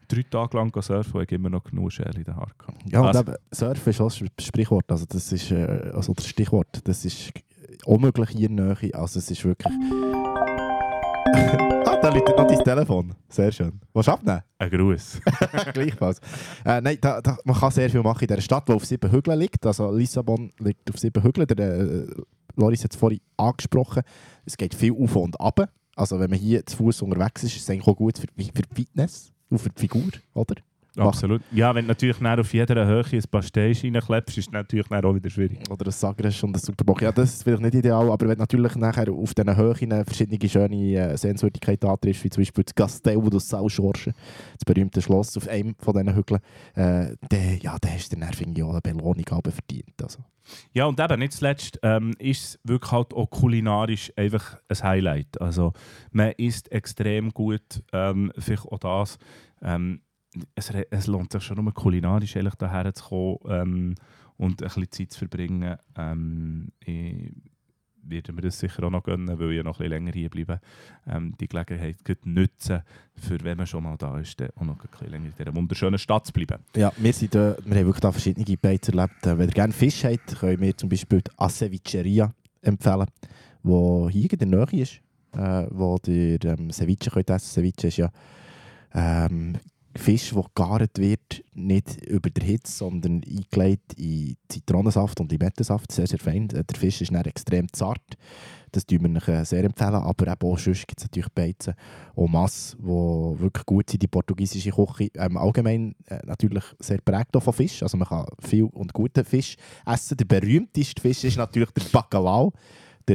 drei Tage lang surfen und immer noch genug Schäle in den Haaren Ja, also, und eben, Surfen ist auch ein Sprichwort, also das ist, äh, also das Stichwort, das ist unmöglich hier in der Nähe, also es ist wirklich... da liegt noch dein Telefon. Sehr schön. Was abnehmen? Ein Gruß. Gleichfalls. Äh, nein, da, da, man kann sehr viel machen in dieser Stadt, die auf sieben Hügeln liegt. Also Lissabon liegt auf sieben Hügeln. Der, äh, Loris hat es vorhin angesprochen. Es geht viel auf und ab. Also wenn man hier zu Fuß unterwegs ist, ist es eigentlich auch gut für, für die Fitness und für die Figur, oder? Absolut. Ja, wenn du natürlich auf jeder Höhe ein paar Steine reinklebst, ist es natürlich auch wieder schwierig. Oder ein Sagres und ein Superbock. Ja, das ist vielleicht nicht ideal, aber wenn du natürlich nachher auf diesen Höhen verschiedene schöne äh, Sehenswürdigkeiten antriffst, wie zum Beispiel das Castello do São Jorge, das berühmte Schloss auf einem von diesen Hügeln, äh, dann, ja, dann hast du dann finde auch eine Belohnung verdient. Also. Ja, und eben nicht zuletzt ähm, ist es wirklich halt auch kulinarisch einfach ein Highlight. Also man isst extrem gut, ähm, vielleicht auch das. Ähm, es, es, lohnt sich schon nur kulinarisch ehrlich daher zu kommen ähm, und ein bisschen Zeit zu verbringen. Ähm, ich werde mir das sicher auch noch gönnen, weil ich noch ein bisschen länger hier bleibe. Ähm, die Gelegenheit nutzen, für wenn man schon mal da ist, auch noch ein bisschen länger in dieser wunderschönen Stadt zu bleiben. Ja, wir, sind, äh, wir haben wirklich da verschiedene Beiz erlebt. Äh, wenn ihr gerne Fisch habt, können wir zum Beispiel die Aceviceria empfehlen, die hier in der Nähe ist, äh, wo ihr ähm, Ceviche könnt essen. Ceviche ist ja ähm, Fisch, der gegart wird, nicht über der Hitze, sondern eingelegt in Zitronensaft und Limettensaft. Sehr, sehr fein. Der Fisch ist extrem zart. Das empfehlen wir euch sehr empfehlen. Aber auch sonst gibt es natürlich Beizen und Mass, die wirklich gut sind. Die portugiesische Küche ähm, allgemein äh, natürlich sehr prägt von Fisch. Also man kann viel und guten Fisch essen. Der berühmteste Fisch ist natürlich der Bacalhau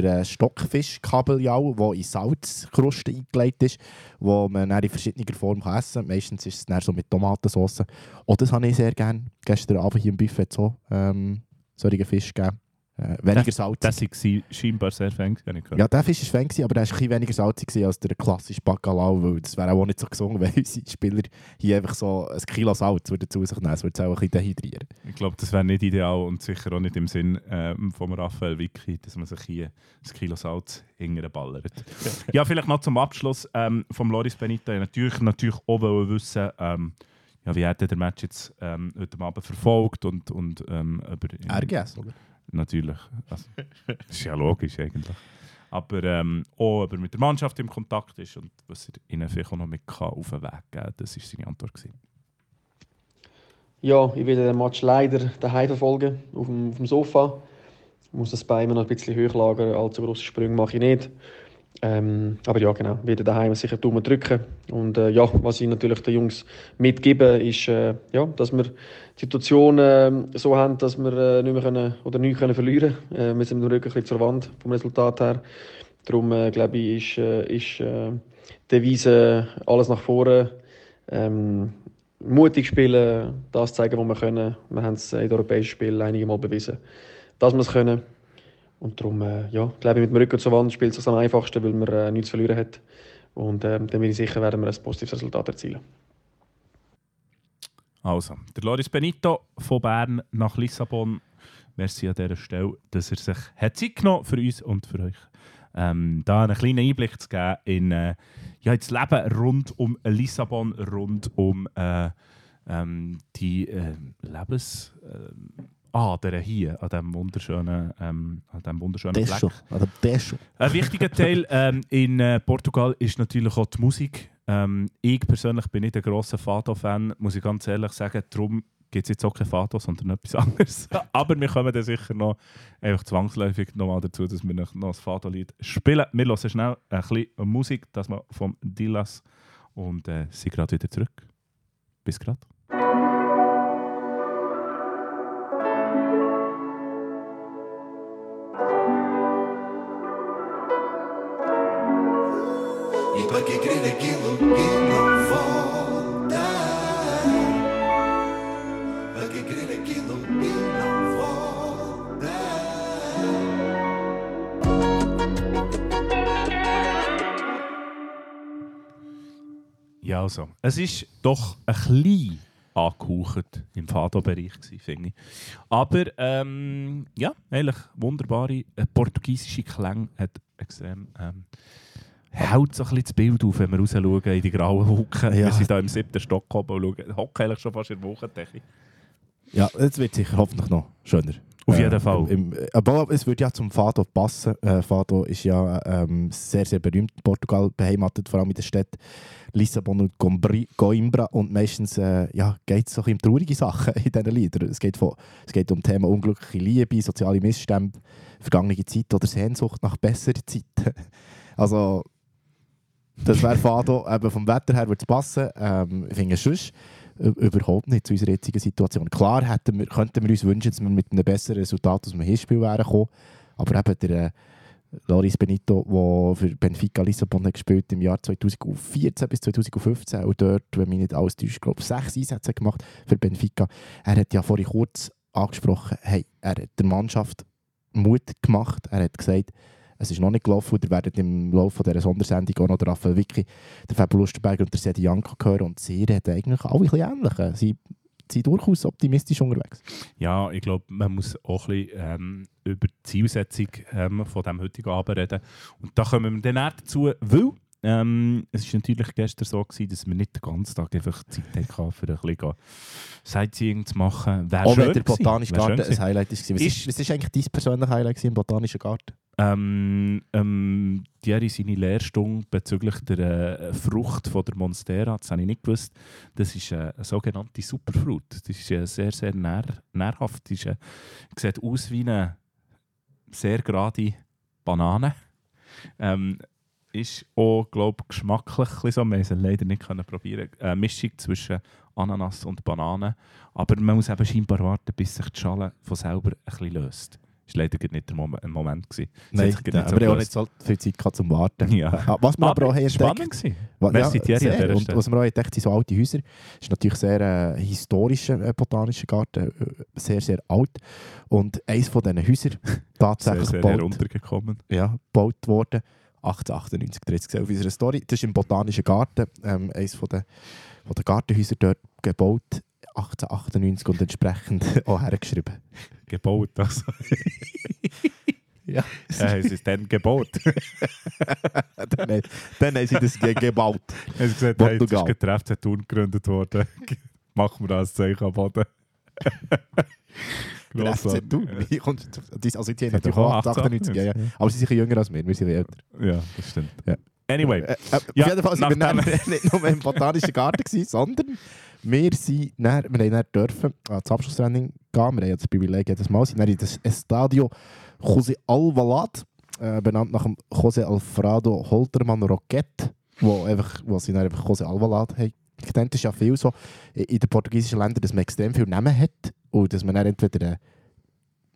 der äh, Stockfisch-Kabeljau, der in Salzkruste eingelegt ist, wo man in verschiedener Form kann essen kann. Meistens ist es dann so mit Tomatensauce. Oh, das habe ich sehr gerne. Gestern Abend hier im Buffet so ähm, solche Fisch gegeben. Äh, weniger salzig. Das war scheinbar sehr fäng. Ja, der Fisch war fäng, aber der war ein weniger salzig als der klassische Bacalhau, weil das wäre auch nicht so gesungen, wenn unsere Spieler hier einfach so ein Kilo Salz zu sich nehmen, das würde es auch ein bisschen dehydrieren. Ich glaube, das wäre nicht ideal und sicher auch nicht im Sinn ähm, von Raphael Vicky, dass man sich hier ein Kilo Salz hingern ballert. ja, vielleicht noch zum Abschluss ähm, vom Loris Benito. Natürlich, natürlich auch wissen, ähm, ja, wie hat der Match jetzt ähm, heute Abend verfolgt und, und ähm, über... RGS, oder? Natürlich. Also, das ist ja logisch eigentlich. Aber ähm, auch, ob er mit der Mannschaft im Kontakt ist und was er ihnen vielleicht auch noch mit kann auf den Weg geben kann, das war seine Antwort. Gewesen. Ja, ich werde den Match leider daheim verfolgen, auf dem, auf dem Sofa. Ich muss das Bein noch ein bisschen hochlagern, allzu grosse Sprünge mache ich nicht. Ähm, aber ja, genau, werde daheim sicher Daumen drücken. Und äh, ja, was ich natürlich den Jungs mitgebe, ist, äh, ja, dass wir die Situation äh, so haben, dass wir äh, nicht mehr können, oder nicht können verlieren können. Äh, wir sind dem Rücken ein bisschen zur Wand vom Resultat her. Darum äh, glaube ich, ist, ist die Devise alles nach vorne. Ähm, mutig spielen, das zeigen, was wir können. Wir haben es in den europäischen Spielen einige Mal bewiesen, dass wir es können. Und darum, äh, ja, glaube ich, mit dem Rücken zur Wand spielt es am einfachsten, weil man äh, nichts zu verlieren hat. Und äh, dann bin ich sicher, werden wir ein positives Resultat erzielen. Also, der Loris Benito von Bern nach Lissabon. Merci an dieser Stelle, dass er sich hat Zeit genommen für uns und für euch. Ähm, da einen kleinen Einblick zu geben in äh, ja, das Leben rund um Lissabon, rund um äh, ähm, die äh, Lebens... Äh, Adern hier an diesem wunderschönen, ähm, an diesem wunderschönen Das Fleck. Ein wichtiger Teil ähm, in äh, Portugal ist natürlich auch die Musik. Ähm, ich persönlich bin nicht ein grosser Fado-Fan, muss ich ganz ehrlich sagen. Darum gibt es jetzt auch kein Fado, sondern etwas anderes. Aber wir kommen dann sicher noch einfach zwangsläufig noch mal dazu, dass wir noch ein Fado-Lied spielen. Wir hören schnell ein bisschen Musik, das mal vom Dillas und äh, sind gerade wieder zurück. Bis gerade. Ja, also. Es ist doch ein bisschen angehaucht im Fado-Bereich, finde ich. Aber ähm, ja, eigentlich wunderbare äh, portugiesische Klänge hat extrem. Ähm, hält so ein bisschen das Bild auf, wenn wir raus schauen in die grauen Wolken. Ja. Wir sind da im siebten Stock oben und schauen, hocken eigentlich schon fast in der Wochendecke. Ja, es wird sicher hoffentlich noch schöner. Auf jeden Fall. Im, im, aber es würde ja zum Fado passen. Äh, Fado ist ja ähm, sehr, sehr berühmt in Portugal beheimatet, vor allem in den Städten Lissabon und Gombri, Coimbra. Und meistens äh, ja, geht es so um traurige Sachen in diesen Liedern. Es geht, von, es geht um Themen unglückliche Liebe, soziale Missstände, vergangene Zeit oder Sehnsucht nach besseren Zeiten. also, das wäre Fado. Eben vom Wetter her würde es passen. Ähm, ich finde sonst überhaupt nicht zu unserer jetzigen Situation. Klar hätten wir, könnten wir uns wünschen, dass wir mit einem besseren Resultat aus dem Hinspiel wären gekommen. Aber eben der äh, Loris Benito, der für Benfica Lissabon hat gespielt im Jahr 2014 bis 2015 und dort, wenn mich nicht alles täuscht, glaube sechs Einsätze gemacht für Benfica. Er hat ja vorhin kurz angesprochen, hey, er hat der Mannschaft Mut gemacht. Er hat gesagt, es ist noch nicht gelaufen und ihr werdet im Laufe dieser Sondersendung auch noch den Raphael Vicky, den Fabio Lustenberger und der Sedi Janko hören und sie reden eigentlich alle ein bisschen ähnlich. Sie sind durchaus optimistisch unterwegs. Ja, ich glaube, man muss auch ein bisschen ähm, über die Zielsetzung ähm, von dem heutigen Abend reden. Und da kommen wir dann dazu, weil ähm, es ist natürlich gestern so gewesen, dass wir nicht den ganzen Tag einfach Zeit hatten, für ein bisschen Sightseeing zu machen. Wäre Auch wenn der. Botanische Garten ein. Highlight war. Was ist eigentlich dein persönliches Highlight im Botanischen Garten? Ähm, ähm, Thierry, seine Lehrstunde bezüglich der äh, Frucht von der Monstera, das habe ich nicht gewusst, das ist äh, eine sogenannte Superfruit. Das ist äh, sehr, sehr nähr, nährhaft. Das ist, äh, sieht aus wie eine sehr gerade Banane. Ähm, ist auch, glaube ich, geschmacklich so. Wir sie leider nicht probieren. Eine Mischung zwischen Ananas und Banane. Aber man muss eben scheinbar warten, bis sich die Schale von selber ein bisschen löst. War leider nicht der Moment, Moment. Gewesen. Es hat sich gerade aber ich habe auch nicht so viel Zeit gehabt zum Warten. Ja. Ah, Was wir aber, auch haben spannend entdeckt gewesen. wa- Merci, Thierry, an sehr. Und was wir auch entdeckt sind so alte Häuser. Es ist natürlich sehr äh, historischer äh, botanischer Garten, äh, sehr, sehr alt. Und eines von diesen Häusern Sehr, tatsächlich sehr gebaut, heruntergekommen. ja, gebaut worden. 1898, ihr habt es gesehen auf unserer Story. Das ist im Botanischen Garten, ähm, eines von den, von den Gartenhäusern dort gebaut. 1898 und entsprechend auch hergeschrieben. Gebaut, also. Ja. äh, es ist dann gebaut. dann, dann haben sie das ge gebaut. Es ist gesagt, hey, jetzt ist Portugal. gerade der FC Thun gegründet worden. Machen wir das Zeichen am Boden. Der. FC Thun. Wie kommst du Also die haben Hat natürlich auch auch 98, ja, ja. Aber sie sind bisschen jünger als wir, wir sind älter. Ja, das stimmt. Ja. Anyway, Äh, äh, Ja, auf jeden Fall sind wir nicht nur im Botanischen Garten, gewesen, sondern wir, sind dann, wir haben dann dürfen ans Abschlusstraining gehen. Wir haben ja das Privileg jedes Mal. sind dann in das Estadio José Alvalade, äh, benannt nach dem José Alfredo Holtermann Roquette, wo, einfach, wo sie dann einfach José Alvalade haben. genannt. Das ist ja viel so in den portugiesischen Ländern, dass man extrem viele Namen hat und dass man dann entweder einen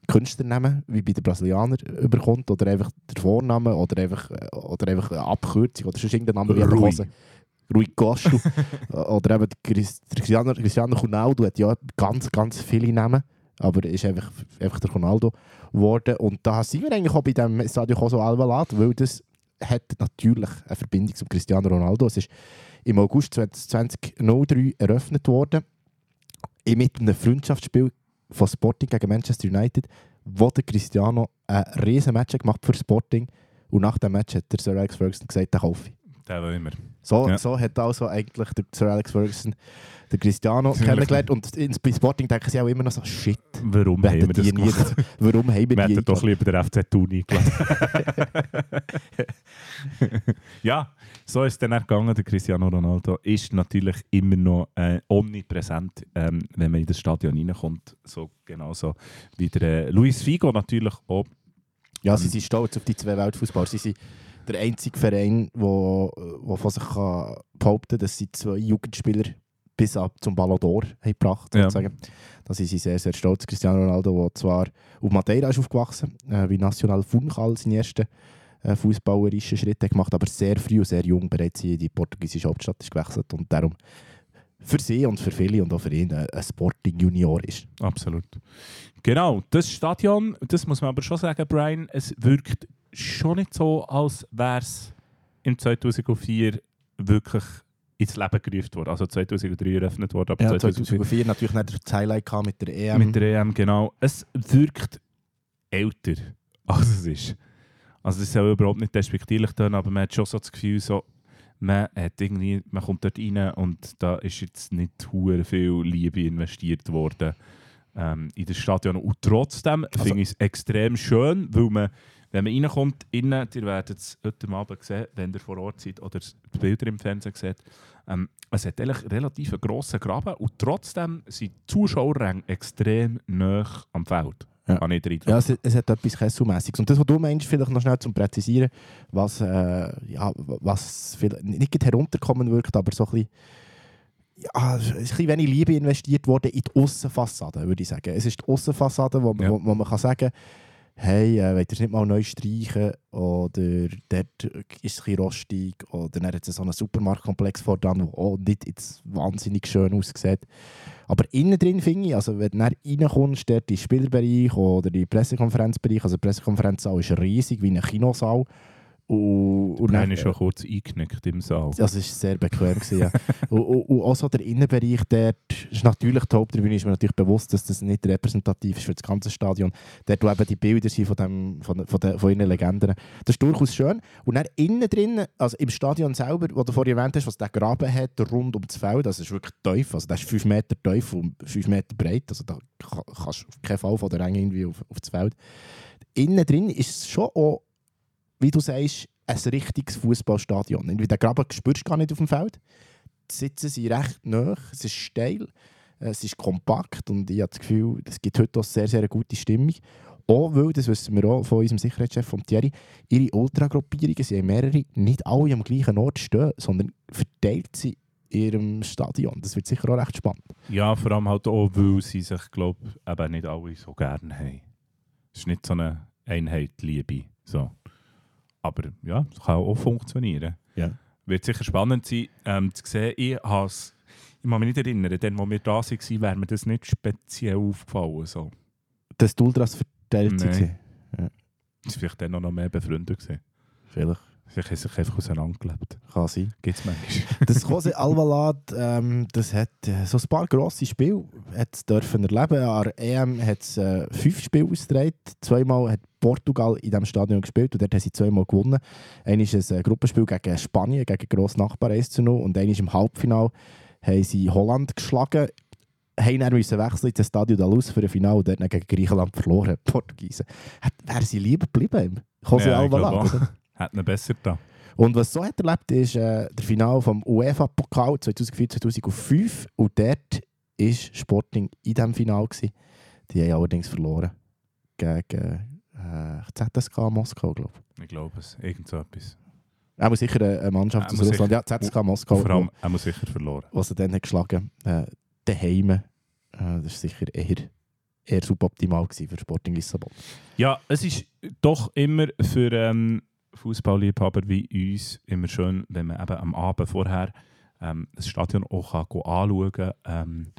Künstlernamen, wie bei den Brasilianern, überkommt oder einfach der Vorname oder einfach, oder einfach eine Abkürzung oder sonst irgendein Name wie einfach Rui. Rui Costa oder eben Cristiano, Cristiano Ronaldo hat ja ganz, ganz viele Namen, aber er ist einfach, einfach der Ronaldo geworden. Und da sind wir eigentlich auch bei dem Stadio Coso Alvalade, weil das hat natürlich eine Verbindung zum Cristiano Ronaldo. Es ist im August 2003 eröffnet worden, mit einem Freundschaftsspiel von Sporting gegen Manchester United, wo der Cristiano ein riesen Match gemacht für Sporting und nach dem Match hat der Sir Alex Ferguson gesagt, den kaufe ich. Der will immer. So, Ja. so hat also eigentlich der Sir Alex Ferguson den Cristiano kennengelernt und bei Sporting denken sie auch immer noch so, shit, Warum wir haben wir das die nie, gemacht? warum haben wir Wir die hätten doch lieber den FC Thun eingeladen. ja, so ist es dann auch gegangen. Der Cristiano Ronaldo ist natürlich immer noch äh, omnipräsent, ähm, wenn man in das Stadion reinkommt. So genauso wie der äh, Luis Figo natürlich auch. Ja, sie sind stolz auf die zwei Weltfußballer. Sie sind der einzige Verein, der wo, wo von sich kann behaupten kann, dass sie zwei Jugendspieler bis ab zum Ballon d'Or haben gebracht Ja. sozusagen. Da sind sie sehr, sehr stolz. Cristiano Ronaldo, der zwar auf Madeira ist aufgewachsen, äh, wie National Funchal seinen ersten äh, fußballerischen Schritt hat gemacht, aber sehr früh und sehr jung bereits in die portugiesische Hauptstadt ist gewechselt und darum für sie und für viele und auch für ihn äh, ein Sporting Junior ist. Absolut. Genau, das Stadion, das muss man aber schon sagen, Brian, es wirkt schon nicht so, als wäre es im 2004 wirklich ins Leben gerufen worden. Also 2003 eröffnet worden, aber Ja, 2004 2004 natürlich nicht das Highlight mit der EM. mit der EM, genau. Es wirkt älter, als es ist. Also das soll überhaupt nicht despektierlich tun, aber man hat schon so das Gefühl, so, man, hat irgendwie, man kommt dort rein und da ist jetzt nicht viel Liebe investiert worden ähm, in das Stadion. Und trotzdem Also- finde ich es extrem schön, weil man, wenn man reinkommt, innen, ihr werdet es heute Abend sehen, wenn ihr vor Ort seid oder die Bilder im Fernsehen seht, ähm, es hat eigentlich relativ einen grossen Graben und trotzdem sind die Zuschauerränge extrem nah am Feld. Ja. Habe ich den. Ja, es, es hat etwas Kesselmässiges. Und das, was du meinst, vielleicht noch schnell zum Präzisieren, was, äh, ja, was nicht herunterkommen wirkt, aber so ein bisschen, ja, es ist ein bisschen wenig Liebe investiert worden in die Aussenfassade, würde ich sagen. Es ist die Aussenfassade, wo, man- Ja. wo, wo man kann sagen hey, äh, wollt ihr es nicht mal neu streichen oder dort ist es ein rostig oder dann hat es so einen Supermarktkomplex vor der auch nicht jetzt wahnsinnig schön aussieht. Aber innen drin finde ich, also wenn du dann reinkommst, dort den Spielerbereich oder den Pressekonferenzbereich, also der Pressekonferenzsaal ist riesig wie ein Kinosaal. Und, und dann- ist schon kurz eingeknickt im Saal. das war sehr bequem. gewesen, ja. und, und, und auch so der Innenbereich, dort ist natürlich die Haupttribüne, ist mir natürlich bewusst, dass das nicht repräsentativ ist für das ganze Stadion. Dort, wo eben die Bilder sind von, dem, von, von, den, von ihren Legenden. Das ist durchaus schön. Und dann innen drin, also im Stadion selber, wo du vorhin erwähnt hast, was der Graben hat, rund um das Feld, das ist wirklich tief. Also das ist 5 Meter tief und 5 Meter breit. Also da ka- kannst du auf keinen Fall von der Ränge irgendwie auf, auf das Feld. Innen drin ist es schon auch wie du sagst, ein richtiges Fußballstadion. Den Graben spürst du gar nicht auf dem Feld. Die Sitze sind recht nah, es ist steil, es ist kompakt und ich habe das Gefühl, es gibt heute auch sehr, sehr gute Stimmung. Auch weil, das wissen wir auch von unserem Sicherheitschef von Thierry, ihre Ultragruppierungen sind mehrere, nicht alle am gleichen Ort stehen, sondern verteilt sie in ihrem Stadion. Das wird sicher auch recht spannend. Ja, vor allem halt auch, weil sie sich, glaube ich, nicht alle so gerne haben. Es ist nicht so eine Einheit Liebe. So. Aber ja, es kann auch funktionieren. Ja. Wird sicher spannend sein, ähm, zu sehen. Ich, has, ich kann mich nicht erinnern, denn, wo wir da waren, wäre mir das nicht speziell aufgefallen. So. Dass die Ultras verteilt waren. Es war vielleicht dann noch mehr befreundet. Gewesen. Vielleicht. Vielleicht haben sich einfach auseinandergelebt. Kann sein. Gibt es manchmal. Das Jose Alvalade, ähm, das hat äh, so ein paar grosse Spiele hat's dürfen erleben. An der EM hat es äh, fünf Spiele ausgetragen. Zweimal hat Portugal in diesem Stadion gespielt und dort haben sie zweimal gewonnen. Eines ist ein Gruppenspiel gegen Spanien, gegen grossen Nachbar 1 zu 0 und eines im Halbfinale haben sie Holland geschlagen. haben dann müssen wechseln ins Stadio da Luz für ein Finale und dort gegen Griechenland verloren, Portugiesen. Wären sie lieber geblieben? José Ja, Alvalade, Hat ihn besser da. Und was so hat erlebt, ist äh, der Final vom UEFA-Pokal 2004-2005 und dort war Sporting in diesem Final. Gewesen. Die haben allerdings verloren gegen äh, ZSK Moskau, glaube ich. Ich glaube es. Irgend so etwas. Er muss sicher eine eine Mannschaft aus Russland, ja, ZSK Moskau, Vor allem, er muss sicher verloren. was er dann hat geschlagen hat, äh, daheim. Äh, das war sicher eher, eher suboptimal für Sporting Lissabon. Ja, es ist doch immer für ähm, Fußballliebhaber wie uns immer schön, wenn man eben am Abend vorher ähm, das Stadion auch kann anschauen kann. Ähm,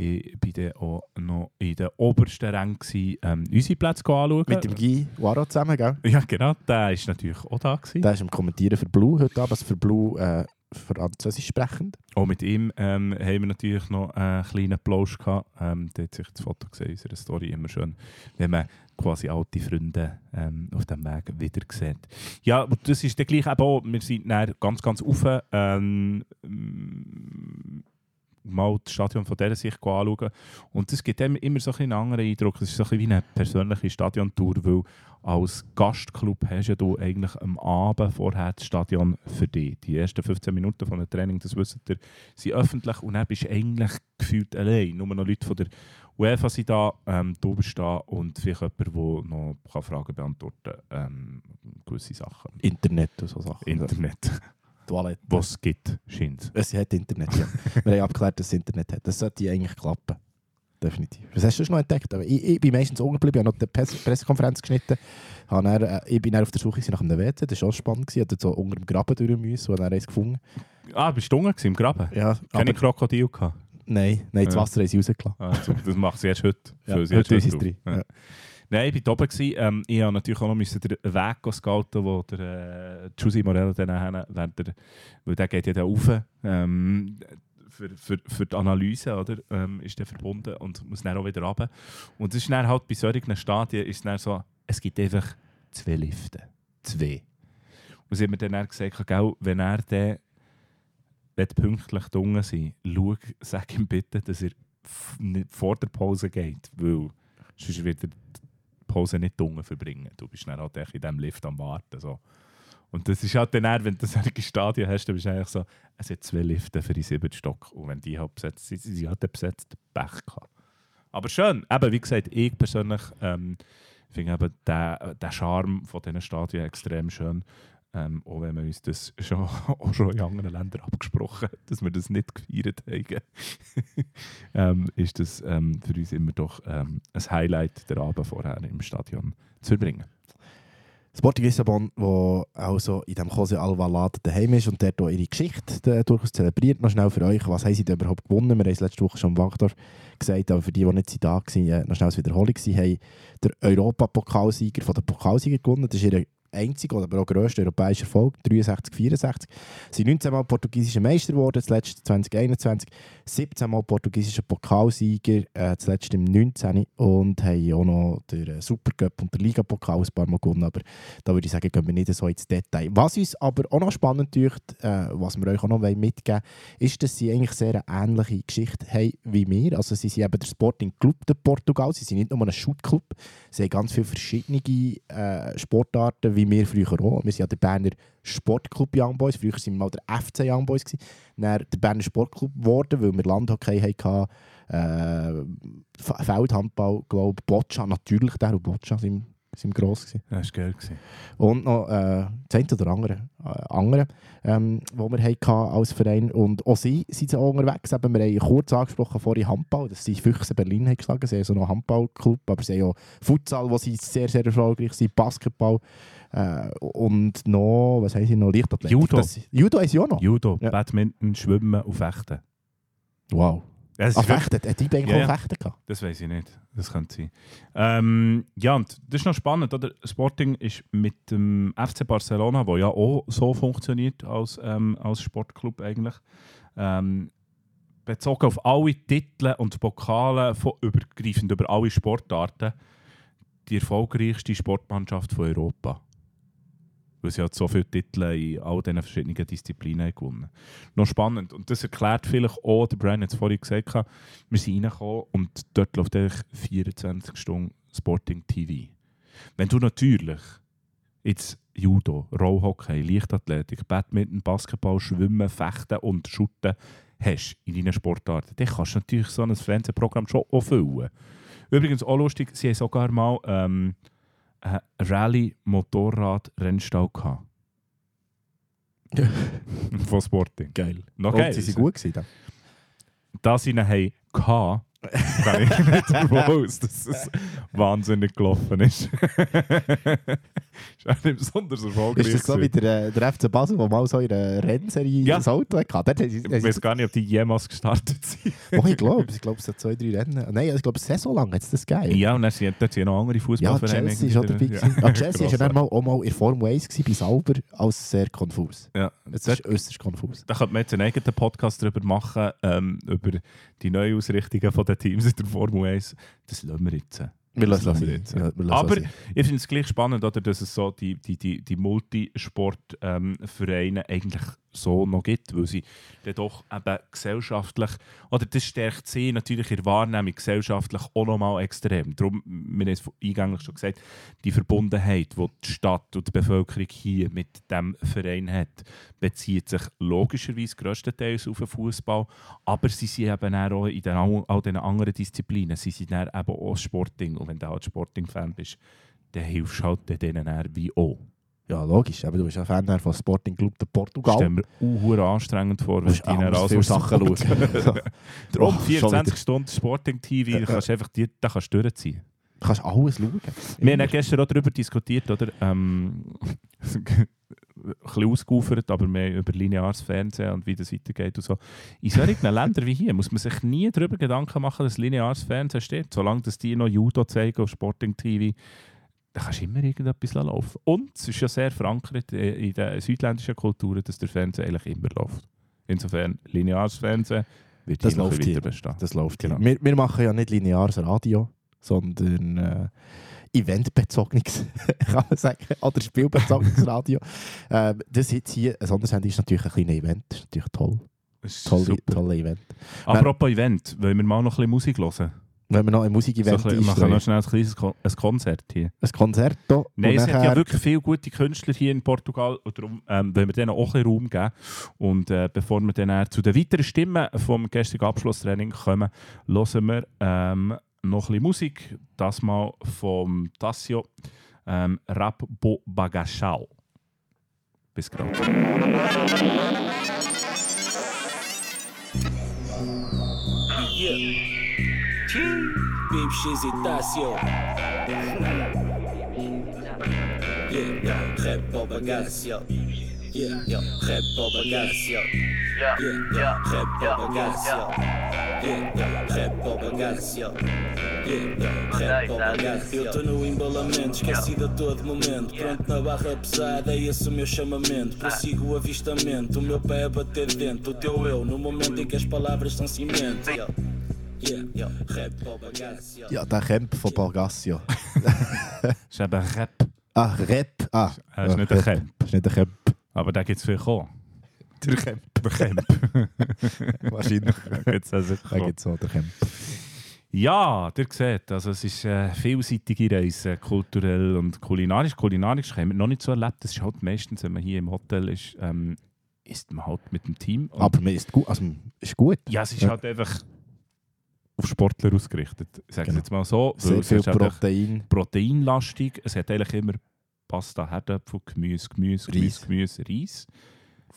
ich war dann auch noch in den obersten Rängen, ähm, unsere Plätze anschauen. Mit dem Guy Waro zusammen, gell? Ja, genau, der war natürlich auch da. Gewesen. Der ist am Kommentieren für Blue heute Abend, also für Blue äh, französisch sprechend. Auch mit ihm ähm, haben wir natürlich noch einen kleinen Plausch gehabt. Ähm, der hat sich das Foto gesehen in unserer Story immer schön, wenn man quasi alte Freunde ähm, auf dem Weg wieder sieht. Ja, das ist dann gleich eben auch, wir sind ganz, ganz mm, mal das Stadion von dieser Sicht anschauen. Und das gibt einem immer so ein einen anderen Eindruck. Es ist so ein wie eine persönliche Stadiontour, weil als Gastclub hast ja du eigentlich am Abend vorher das Stadion für dich. Die ersten 15 Minuten von einem Training, das wisst ihr, sind öffentlich und dann bist du eigentlich gefühlt allein. Nur noch Leute von der UEFA sind da, ähm, du bist da und vielleicht jemand, der noch Fragen beantworten kann, ähm, gewisse Sachen. Internet und so Sachen. Internet, Toilette. was es gibt, scheint Es hat Internet, ja. Wir haben abgeklärt, dass es Internet hat. Das sollte eigentlich klappen. Definitiv. Was hast du schon noch entdeckt? Aber ich, ich bin meistens unten geblieben, ich habe noch die Press Pressekonferenz geschnitten. Habe dann, äh, ich bin dann auf der Suche nach einem WC, das war auch spannend. Ich hatte so unter dem Graben durch müssen und dann eins gefunden. Ah, bist du unten im Graben? Ja, Keine Krokodil gehabt? nein, nein, das Ja. Wasser haben sie rausgelassen. Ah, das macht sie erst heute. Ja, heute ist es drin. Ja. Nein, ich war oben. Ähm, ich musste natürlich auch noch den Weg scouten, wo der äh, Giusy Morello dann während der, weil der geht ja da rauf, ähm, für, für, für die Analyse, oder, ähm, ist der verbunden und muss dann auch wieder runter. Und es ist dann halt bei solchen Stadien ist dann so, es gibt einfach zwei Lifte. Zwei. Und sie haben mir dann, dann gesagt, gell, wenn er dann will pünktlich unten sein schau, sag ihm bitte, dass er nicht vor der Pause geht, weil sonst wird er die Pause nicht unten verbringen. Du bist dann halt echt in diesem Lift am Warten. So. Und das ist halt dann, wenn du solche Stadien hast, dann bist du eigentlich so, es hat zwei Lifte für die siebten Stock. Und wenn die halt besetzt sind, sie dann besetzt, Pech gehabt. Aber schön, eben, wie gesagt, ich persönlich ähm, finde eben den, den Charme von diesen Stadien extrem schön. Ähm, auch wenn wir uns das schon, auch schon in anderen Ländern abgesprochen haben, dass wir das nicht gefeiert haben, ähm, ist das ähm, für uns immer doch ähm, ein Highlight, der Abend vorher im Stadion zu verbringen. Sporting Lissabon, wo also in dem Jose Alvalade daheim ist und dort auch ihre Geschichte äh, durchaus zelebriert. Noch schnell für euch, was haben sie denn überhaupt gewonnen? Wir haben es letzte Woche schon im Wankdorf gesagt, aber für die, die nicht da waren, äh, noch schnell als Wiederholung, sie haben den Europapokalsieger von den Pokalsieger gewonnen. Das ist ihr einziger oder aber auch grösster europäischer Erfolg, 63, 64. Sie sind 19 Mal portugiesische Meister geworden, zuletzt 2021, 17 Mal portugiesischer Pokalsieger, äh, zuletzt im 19. und haben auch noch den äh, Supercup und den Ligapokal ein paar Mal gewonnen, aber da würde ich sagen, gehen wir nicht so ins Detail. Was uns aber auch noch spannend dünkt, äh, was wir euch auch noch mitgeben wollen, ist, dass sie eigentlich sehr eine ähnliche Geschichte haben wie wir. Also sie sind eben der Sporting Club de Portugal, sie sind nicht nur ein Shootclub, sie haben ganz viele verschiedene äh, Sportarten, wie wir früher auch. Wir sind ja der Berner Sportclub Young Boys, früher waren wir mal der FC Young Boys, gewesen. dann der Berner Sportclub geworden, weil wir Landhockey hatten, äh, Feldhandball, glaube ich, Boccia, natürlich der und Boccia sind, sind gross gewesen. Das war geil. Gewesen. Und noch äh, das eine oder andere, äh, andere ähm, wo wir hatten als Verein. Und auch sie sind auch unterwegs. Eben, wir haben kurz angesprochen vorhin Handball, dass sie Füchse Berlin haben geschlagen. Sie haben so einen Handballclub, aber sie haben auch Futsal, wo sie sehr, sehr erfolgreich sind, Basketball äh, und noch, was haben sie noch, Leichtathletik. Judo. Das, Judo sie auch noch. Judo, Ja. Badminton, Schwimmen und Fechten. Wow. Ja, das, Ah, ist Fechten, hat die eigentlich Ja, auch ja. Fechten gehabt? das weiß ich nicht. Das könnte sein. Ähm, ja, und das ist noch spannend. Oder? Sporting ist mit dem FC Barcelona, wo ja auch so funktioniert als, ähm, als Sportclub eigentlich, ähm, bezogen auf alle Titel und Pokale von übergreifend über alle Sportarten, die erfolgreichste Sportmannschaft von Europa. Weil sie halt so viele Titel in all diesen verschiedenen Disziplinen gewonnen Noch spannend. Und das erklärt vielleicht auch, der Brian hat es vorhin gesagt, wir sind reingekommen und dort läuft eigentlich 24 Stunden Sporting TV. Wenn du natürlich jetzt Judo, Rollhockey, Leichtathletik, Badminton, Basketball, Schwimmen, Fechten und Shooten hast in deinen Sportarten, dann kannst du natürlich so ein Fernsehprogramm schon auch füllen. Übrigens auch lustig, sie haben sogar mal ähm, einen Rallye-Motorrad-Rennstall gehabt. Von Sporting. Geil. Noch Und geil. sie sind gut gewesen. Da sie ihn haben gehabt, kann ich nicht aus, dass es wahnsinnig gelaufen ist. Ist auch nicht besonders erfolgreich. Ist das so wie der, äh, der FC Basel, der mal so in einer Rennserie Ja. ein Auto hatte? Dort ich weiß gar nicht, ob die jemals gestartet sind. Oh, ich glaube, ich glaube, es hat zwei, drei Rennen. Nein, ich glaube, Saison lang hat es das gegeben. Ja, und dann sind dort sind noch andere Ja, Fußballvereine. Chelsea auch dabei. Ja. Ah, Chelsea war ja dann mal, auch mal in der Formel 1 gewesen, bei Sauber, als sehr konfus. Ja. Es ist äußerst konfus. Da könnte man jetzt einen eigenen Podcast darüber machen, ähm, über die Neuausrichtungen den Teams in der Formel 1. Das lassen wir jetzt. Wir lassen es jetzt. Ja, Aber ich finde es gleich spannend, oder, dass es so die, die, die, die Multisportvereine eigentlich so noch gibt, weil sie dann doch eben gesellschaftlich, oder das stärkt sie natürlich in der Wahrnehmung gesellschaftlich auch nochmal extrem. Darum, wir haben es eingangs schon gesagt, die Verbundenheit, die die Stadt und die Bevölkerung hier mit dem Verein hat, bezieht sich logischerweise grösstenteils auf den Fußball, aber sie sind eben auch in den, all all diesen anderen Disziplinen, sie sind dann eben auch Sporting und wenn du halt Sporting-Fan bist, dann hilfst du halt denen dann wie auch. Ja, logisch. Aber du bist ein Fan von Sporting Club de Portugal. stellen wir unhuhr anstrengend vor, wenn du alles viele aus- Sachen schauen. So. Darum Oh, schon 24 wieder. Stunden Sporting-TV, da kannst einfach die, da kannst du durchziehen. Du kannst alles schauen. Wir haben gestern auch darüber diskutiert, oder? Ähm, bisschen ausgeufert, aber mehr über lineares Fernsehen und wie das weitergeht und so. In solchen Ländern wie hier muss man sich nie darüber Gedanken machen, dass lineares Fernsehen steht. Solange dass die noch Judo zeigen auf Sporting TV, da kannst du immer irgendetwas laufen. Und es ist ja sehr verankert äh, in den südländischen Kulturen, dass der Fernseher eigentlich immer läuft. Insofern, lineares Fernsehen wird Das hier läuft weiter bestehen. Das läuft Genau. genau. wir, wir machen ja nicht lineares Radio, sondern äh, eventbezogenes, kann man sagen, oder spielbezogenes Radio. ähm, das jetzt hier, ein Sondersendung ist natürlich ein kleines Event, das ist natürlich toll. Ist Tolle, tolle Event. Apropos Event, wollen wir mal noch ein bisschen Musik hören? Wenn wir noch ein So Musikevent ein bisschen- machen wir noch schnell ein kleines Kon ein Konzert hier. ein Konzerto Nein, und es hat ja nachher- wirklich viele gute Künstler hier in Portugal und darum ähm, wollen wir denen auch ein bisschen Raum geben. Und äh, bevor wir dann äh, zu den weiteren Stimmen vom gestrigen Abschlusstraining kommen, hören wir ähm, noch ein bisschen Musik. Das mal vom Tassio ähm, Rap Bo Bagachal. Bis gerade. Yeah. Bib Xisitácio. Yeah, yeah, rap bagacio. Yeah, yeah. Yeah, rap bagacio. Yeah, yeah. Yeah, rap bagacio. Eu tô no embalamento, esquecido a todo momento. Pronto na barra pesada, é esse o meu chamamento. Prossigo o avistamento, o meu pé a bater dentro. O teu eu, no momento em que as palavras são cimento. Yeah, der Camp von Balgassio. Das ist eben Rap. Ah, Rap. Ah, Das ist nicht der Camp. Das ist nicht der Camp. Aber da gibt es auch. Der Camp. Der Camp. Wahrscheinlich. Da also gibt es auch den Camp. Ja, ihr seht, also es ist eine vielseitige Reise, kulturell und kulinarisch. Kulinarisch haben wir noch nicht so erlebt. Das ist halt meistens, wenn man hier im Hotel ist, ähm, isst man halt mit dem Team. Und Aber man ist gut. Also, ist gut. ja, es ist Ja. halt einfach auf Sportler ausgerichtet. Ich sage Genau. jetzt mal so. Sehr viel Protein. proteinlastig. Es hat eigentlich immer Pasta, Herdöpfel, Gemüse, Gemüse, Gemüse, Reis. Gemüse, Reis,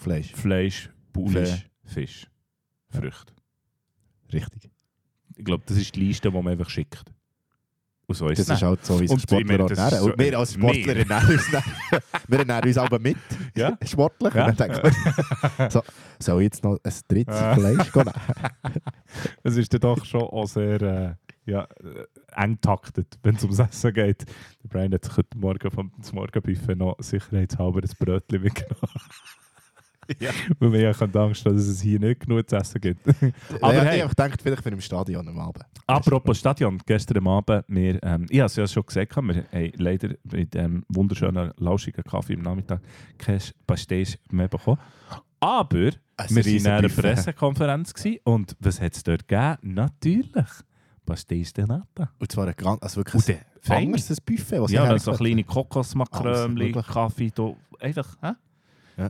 Fleisch. Fleisch, Poulet, Fisch. Fisch. Früchte. Richtig. Ich glaube, das ist die Liste, die man einfach schickt. Und so ist Das es ist halt so, wie sich Sportler das ernähren. ist so- Und wir als Sportler wir. ernähren uns, wir ernähren uns aber mit. Ja. Sportlich. Ja. Und dann denken wir, so, soll ich jetzt noch ein drittes. Fleisch gehen? Es ist dann doch schon auch sehr äh, ja, äh, eng taktet, wenn es ums Essen geht. Der Brian hat sich heute Morgen vom Morgenbuffet noch sicherheitshalber ein Brötchen mitgenommen. Weil wir ja Angst haben, dass es hier nicht genug zu essen gibt. Aber ja, hey. ich denke vielleicht für im Stadion am Abend. Apropos Stadion, gestern Abend, wir, ähm, ich habe es ja schon gesagt, wir haben leider mit dem wunderschönen, lauschigen Kaffee am Nachmittag kein Pastéis mehr bekommen. Aber wir waren in einer Buffet. Pressekonferenz und was hat es dort gegeben? Natürlich Pastéis de Nata. Und zwar ein ganz, also wirklich Und ein der feine. anderes Buffet, was Ja, so kleine Kokosmakrömchen. Kaffee, da, einfach, hä?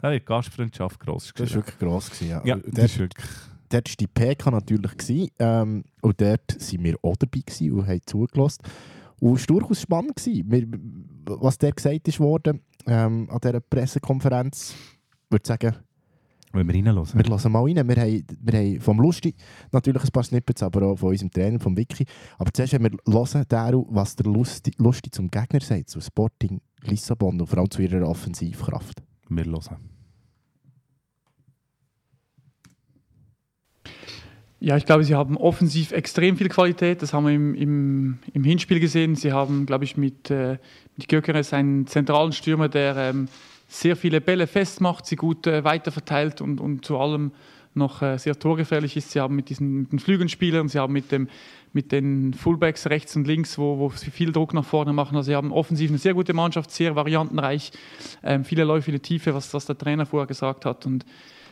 Ja. Die Gastfreundschaft gross Das war wirklich gross. Gewesen, ja. Ja, Und das dort, ist wirklich... dort war die PK natürlich. Gewesen, ähm, und dort waren wir auch dabei gewesen und haben zugelassen. Und es war durchaus spannend. Gewesen. Wir, was der gesagt ist worden ähm, an dieser Pressekonferenz, ich würde sagen, Wenn wir reinhören. wir hören mal rein. Wir haben, wir haben vom Lusti natürlich ein paar Snippets, aber auch von unserem Trainer, vom Vicky. Aber zuerst haben wir hören, Daru, was der Lusti, Lusti zum Gegner sagt, zu Sporting Lissabon und vor allem zu ihrer Offensivkraft. Wir hören. Ja, ich glaube, sie haben offensiv extrem viel Qualität. Das haben wir im, im, im Hinspiel gesehen. Sie haben, glaube ich, mit, äh, mit Gökeres einen zentralen Stürmer, der ähm, sehr viele Bälle festmacht, sie gut äh, weiterverteilt und, und zu allem noch äh, sehr torgefährlich ist. Sie haben mit diesen mit den Flügelspielern, sie haben mit, dem, mit den Fullbacks rechts und links, wo, wo sie viel Druck nach vorne machen. Also sie haben offensiv eine sehr gute Mannschaft, sehr variantenreich, ähm, viele Läufe, viele Tiefe, was, was der Trainer vorher gesagt hat. Und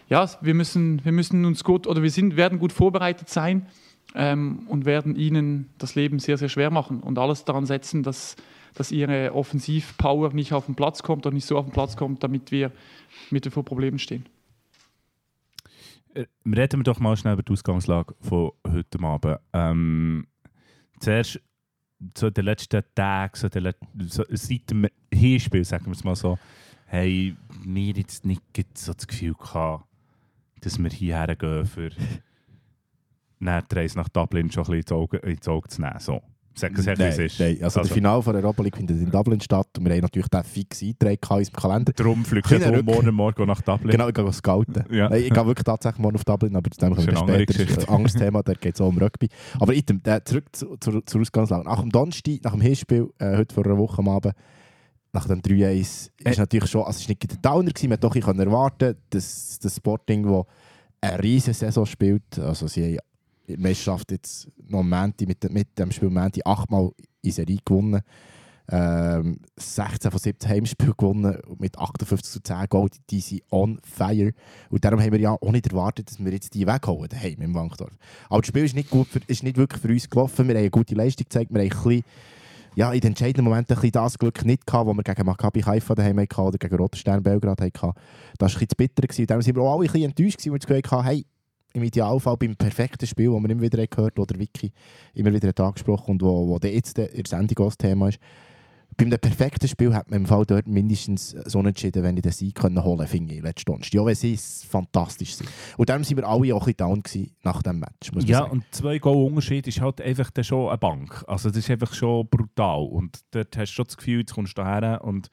ja, wir müssen, wir müssen uns gut oder wir sind, werden gut vorbereitet sein ähm, und werden ihnen das Leben sehr, sehr schwer machen und alles daran setzen, dass, dass ihre Offensivpower nicht auf den Platz kommt oder nicht so auf den Platz kommt, damit wir mit vor Problemen stehen. Äh, Reden wir doch mal schnell über die Ausgangslage von heute Abend. Ähm, zuerst so den letzten Tagen, so den Let so, seit dem Hinspiel, sagen wir es mal so, haben wir jetzt nicht so das Gefühl gehabt, dass wir hierher gehen, für der Reise nach Dublin schon ein bisschen ins Auge, ins Auge zu nehmen. So. Sag es wie es ist. nein. Also, das Finale von der Europa League findet in Dublin statt und wir haben natürlich den fix eingetragen in unserem Kalender. Darum fliegt er morgen Morgen nach Dublin. Genau, ich gehe scouten. Ja. Nein, ich gehe wirklich tatsächlich morgen auf Dublin, aber Das ist später. Das ist ein anderes Thema, da geht es auch um Rugby. Aber item, äh, zurück zu, zu, zur Ausgangslage. Nach dem Donnerstag, nach dem Hinspiel, äh, heute vor einer Woche am Abend, nach dem 3-1, ist Äh. natürlich schon, also es war nicht der Downer, gewesen, man bisschen erwarten dass das Sporting, das eine riesige Saison spielt, also sie haben der Meisterschaft jetzt noch Montag, mit, mit dem Spiel Menti achtmal in Serie gewonnen. Ähm, 16 von 17 Heimspielen gewonnen mit 58 zu 10 Goal. Die, die sind on fire. Und darum haben wir ja auch nicht erwartet, dass wir jetzt die wegholen daheim im Wankdorf. Aber das Spiel ist nicht, gut für, ist nicht wirklich für uns gelaufen. Wir haben eine gute Leistung gezeigt. Wir haben ein bisschen, ja, in den entscheidenden Momenten ein das Glück nicht gehabt, das wir gegen Maccabi Haifa daheim hatten oder gegen Roter Stern Belgrad hatten. Das war ein bisschen bitter. Gewesen. Darum sind wir auch alle ein bisschen enttäuscht, gewesen, wir im Idealfall beim perfekten Spiel, das wir immer wieder gehört haben, oder Vicky immer wieder hat angesprochen und wo, wo jetzt der- in der Sendung auch das Thema ist, bei einem perfekten Spiel hat man im Fall dort mindestens so entschieden, wenn ich den Sieg können holen finde ich, letzte Stunde. Ja, weil sie es fantastisch sind. Und darum sind wir alle auch ein down gewesen nach dem Match, man Ja, sagen. und zwei Goal Unterschied ist halt einfach dann schon eine Bank. Also das ist einfach schon brutal. Und dort hast du schon das Gefühl, jetzt kommst du daher und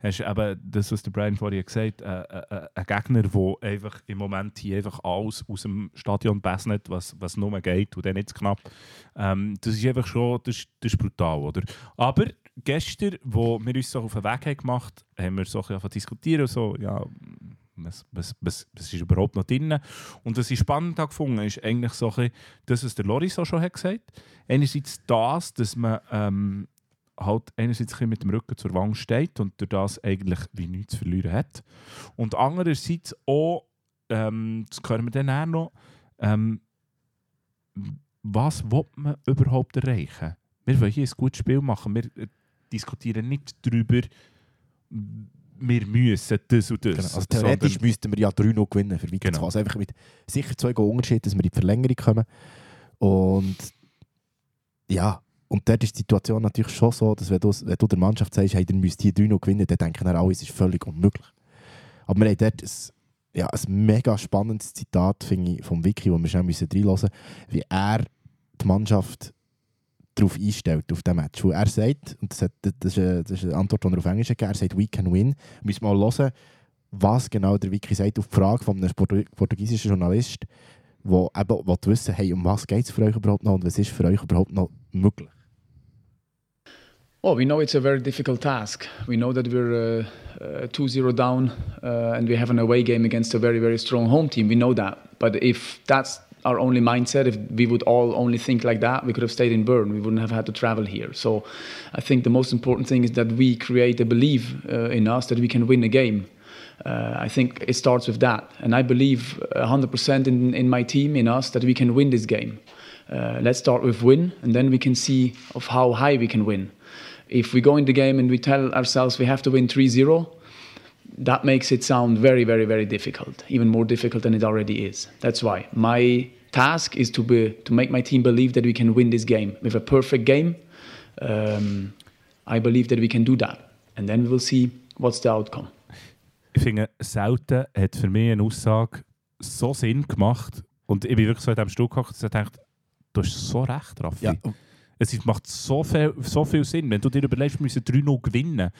hast eben das, was der Brian vorhin gesagt hat, äh, äh, ein Gegner, der einfach im Moment hier einfach alles aus dem Stadion besnet, was, was nur geht und dann nicht knapp. Ähm, das ist einfach schon, das, das ist brutal, oder? Aber gestern, wo wir uns so auf den Weg haben gemacht haben, haben wir so ein bisschen diskutieren, so, ja, was, was, was, was ist überhaupt noch drin? Und was ich spannend habe gefunden ist eigentlich so ein bisschen das, was der Loris auch schon hat gesagt Einerseits das, dass man ähm, halt einerseits mit dem Rücken zur Wand steht und durch das eigentlich wie nichts zu verlieren hat. Und andererseits auch, ähm, das hören wir dann auch noch, ähm, was will man überhaupt erreichen? Wir wollen hier ein gutes Spiel machen. Wir äh, diskutieren nicht darüber, wir müssen das und das. Genau. Also theoretisch sondern- müssten wir ja 3-0 gewinnen, für Genau. Also einfach mit sicher zwei Unterschied, dass wir in die Verlängerung kommen. Und ja, und dort ist die Situation natürlich schon so, dass wenn du, wenn du der Mannschaft sagst, hey, ihr müsst hier 3-0 gewinnen, dann denken dann alle, es ist völlig unmöglich. Aber wir haben dort ein, ja, ein mega spannendes Zitat, ich, vom Vicky, wo wir schnell müssen reinhören müssen, wie er die Mannschaft darauf einstellt, auf den Match. Wo er sagt, und das, hat, das, ist eine, das ist eine Antwort, die er auf Englisch gegeben hat, er sagt, we can win. Wir müssen mal hören, was genau der Vicky sagt auf die Frage von einem Portu- portugiesischen Journalist, der eben wissen hey, um was geht es für euch überhaupt noch und was ist für euch überhaupt noch möglich. Well, we know it's a very difficult task. We know that we're uh, uh, 2-0 down uh, and we have an away game against a very, very strong home team. We know that. But if that's our only mindset, if we would all only think like that, we could have stayed in Bern. We wouldn't have had to travel here. So I think the most important thing is that we create a belief uh, in us that we can win a game. Uh, I think it starts with that. And I believe 100% in, in my team, in us, that we can win this game. Uh, let's start with win, and then we can see of how high we can win. If we go in the game and we tell ourselves we have to win 3-0, that makes it sound very, very, very difficult, even more difficult than it already is. That's why my task is to be to make my team believe that we can win this game with a perfect game. Um, I believe that we can do that, and then we will see what's the outcome. Ich finde, selten hat für mich eine Aussage so Sinn gemacht. Und ich bin wirklich so in diesem Stuhl gehockt und ich dachte, du hast so recht, Raffi. Ja. Es macht so viel, so viel Sinn. Wenn du dir überlegst, wir müssen 3-0 gewinnen,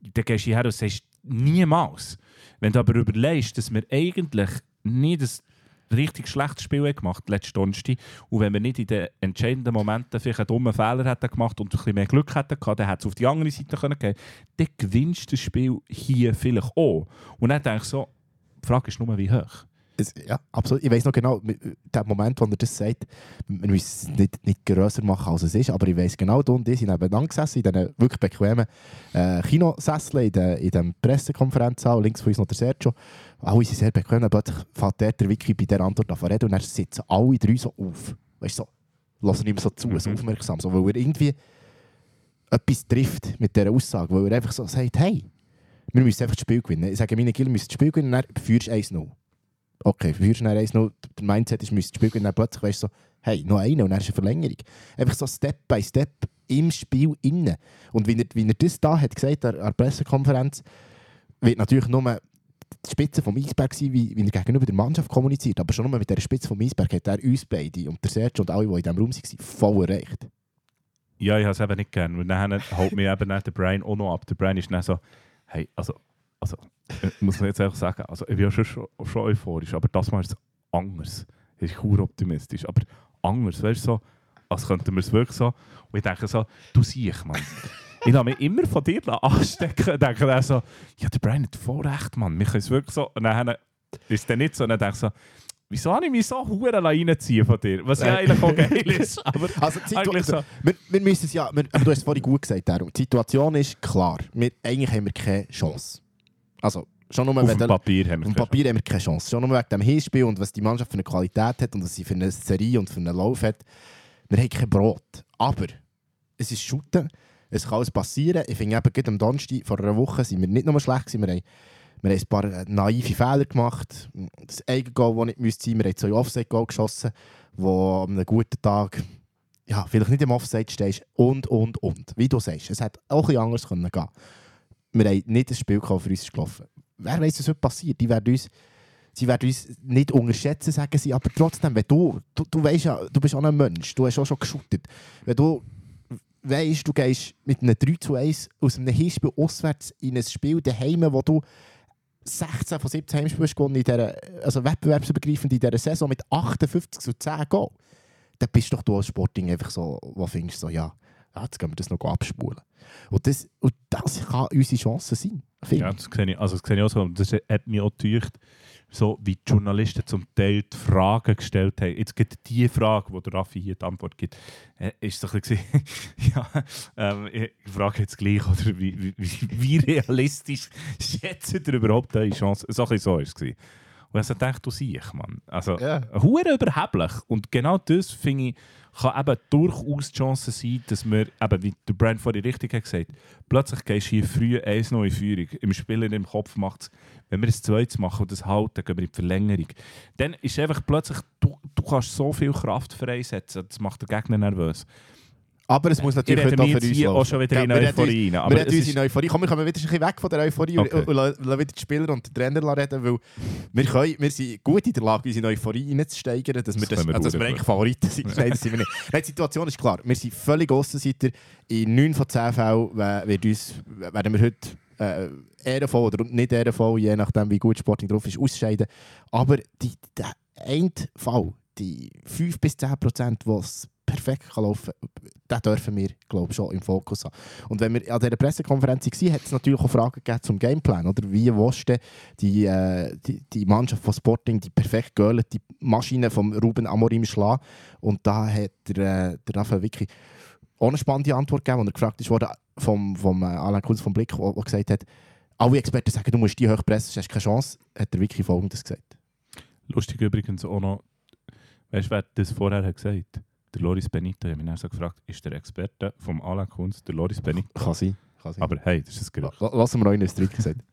dann gehst du hierher und sagst, niemals. Wenn du aber überlegst, dass wir eigentlich nicht das richtig schlechtes Spiel gemacht letzte Donnerstag und wenn wir nicht in den entscheidenden Momenten vielleicht einen dummen Fehler hätten gemacht und ein bisschen mehr Glück hätten gehabt, dann hätte es auf die andere Seite können dann gewinnst du das Spiel hier vielleicht auch. Und dann denke ich so, die Frage ist nur, wie hoch. Es, ja, absolut. Ich weiß noch genau, mit- der Moment, wo er das sagt, wir müssen es nicht, nicht grösser machen, als es ist, aber ich weiß genau, du und ich sind nebeneinander gesessen, in diesen wirklich bequemen äh, Kinosesseln, in, dem Pressekonferenzsaal, links von uns noch der Sergio. Alle sind sehr bequem, dann plötzlich fährt der, der Wiki bei der Antwort an reden und dann sitzen alle drei so auf. Weißt du, so, lassen ihm so zu, so aufmerksam, so, weil er irgendwie etwas trifft mit dieser Aussage, weil er einfach so sagt, hey, wir müssen einfach das Spiel gewinnen. Ich sage, meine Killer müssen das Spiel gewinnen, und dann führst du 1-0 okay, führst dann 1-0, der Mindset ist, müsst spielen, und dann plötzlich weißt du so, hey, noch eine und dann ist eine Verlängerung. Einfach so Step by Step im Spiel innen. Und wie er, wie er das da hat gesagt an der Pressekonferenz, wird natürlich nur die Spitze vom Eisberg sein, wie, wie er gegenüber der Mannschaft kommuniziert. Aber schon nur mit der Spitze vom Eisberg hat er uns beide und der Sergio und alle, die in diesem Raum waren, voll erreicht. Ja, ich habe es eben nicht gern. Und dann holt mich eben der Brian auch noch ab. Der Brian ist dann so, hey, also, also muss man jetzt einfach sagen, also ich bin ja schon, schon, euphorisch, aber das Mal ist es anders. Ich bin optimistisch, aber anders, weißt du, so, als könnten wir es wirklich so. Und ich denke so, du siehst, Mann. ich habe mich immer von dir anstecken und denke dann so, ja, der Brian hat voll recht, Mann. Wir können es wirklich so. Und dann ist es dann nicht so. Und dann denke ich so, wieso habe ich mich so hure reinziehen von dir? Was ja eigentlich auch geil ist. Aber Also, eigentlich so. wir, wir müssen es ja, wir, aber du hast es vorhin gut gesagt, Darum. die Situation ist klar. Wir, eigentlich haben wir keine Chance. Also, schon nur Auf wenn dem Papier haben wir Auf Papier haben wir keine Chance. Schon nur wegen dem Hinspiel und was die Mannschaft für eine Qualität hat und was sie für eine Serie und für einen Lauf hat. Wir haben kein Brot. Aber es ist Shooten. Es kann alles passieren. Ich finde eben, gerade am Donnerstag vor einer Woche sind wir nicht nur schlecht gewesen. Wir haben, wir haben ein paar äh, naive Fehler gemacht. Das Eigengoal, das nicht müsste sein. Wir haben zwei Offside-Goal geschossen, wo an einem guten Tag ja, vielleicht nicht im Offside stehst. Und, und, und. Wie du sagst, es hätte auch ein bisschen anders können gehen wir haben nicht das Spiel für uns gelaufen. Wer weiß, was heute passiert? Die werden uns, sie werden uns nicht unterschätzen, sagen sie, aber trotzdem, wenn du, du, du weißt ja, du bist auch ein Mensch, du hast auch schon geschuttet. Wenn du weißt, du gehst mit einem 3 zu 1 aus einem Hinspiel auswärts in ein Spiel daheim, wo du 16 von 17 Heimspielen gewonnen, in also wettbewerbsübergreifend in dieser Saison mit 58 zu 10 Goal, dann bist doch du als Sporting einfach so, wo findest du so, ja, ja, jetzt gehen wir das noch abspulen. Und das, und das kann unsere Chance sein. Ja, ich. das sehe ich, also das sehe ich auch so. Und Das hat mich auch getäuscht, so wie die Journalisten zum Teil die Fragen gestellt haben. Jetzt gibt die Frage, wo der Raffi hier die Antwort gibt, äh, ist so ein bisschen, ja, ähm, ich frage jetzt gleich, oder wie, wie, wie- realistisch schätzt ihr überhaupt eure Chance? So ein bisschen so war es. gewesen. Und ich so dachte, du siehst, Mann. Also, hure überheblich. Und genau das, finde ich, kann eben durchaus die Chance sein, dass wir, eben, wie der Brand vorhin richtig hat gesagt plötzlich gehst du hier früh 1 neue Führung. Im Spieler im Kopf macht es, wenn wir ein zweites machen und das halten, gehen wir in die Verlängerung. Dann ist einfach plötzlich, du, du kannst so viel Kraft freisetzen, das macht den Gegner nervös. Aber es muss natürlich heute auch für uns hier auch laufen. schon wieder in wir reden Euphorie rein, Wir reden es uns in ist- Euphorie. Komm, wir kommen wieder ein bisschen weg von der Euphorie Okay. und, und lassen lassen wieder die Spieler und den Trainer reden, weil wir, können, wir sind gut in der Lage, uns in Euphorie reinzusteigern, dass wir, Das das, können wir also, dass gut, wir ja. eigentlich Favoriten sind. Nein, das sind wir nicht. Nein, die Situation ist klar. Wir sind völlig Aussenseiter. In 9 von 10 Fällen we- wird uns, werden wir heute äh, ehrenvoll oder nicht ehrenvoll, je nachdem wie gut Sporting drauf ist, ausscheiden. Aber die, der eine Fall, die 5 bis 10 Prozent, die perfekt kann laufen kann, dürfen wir, glaube ich, schon im Fokus haben. Und wenn wir an dieser Pressekonferenz waren, hat es natürlich auch Fragen gegeben zum Gameplan. Oder? Wie du die, äh, die, die Mannschaft von Sporting, die perfekt geölte Maschine von Ruben Amorim schlagen? Und da hat der, äh, der Raphael wirklich eine spannende Antwort gegeben, als er gefragt wurde vom, vom äh, Alain Kunz vom Blick, der gesagt hat, alle Experten sagen, du musst die hoch pressen, hast keine Chance, hat er wirklich Folgendes gesagt. Lustig übrigens auch noch, weißt du, wer das vorher hat gesagt Der Loris Benito. Ich habe mich dann so gefragt, ist der Experte vom Alain Kunz der Loris Benito? Kann sein. Kann sein. Aber hey, das ist ein Gerücht. La- Lassen wir euch einen Strick gesagt.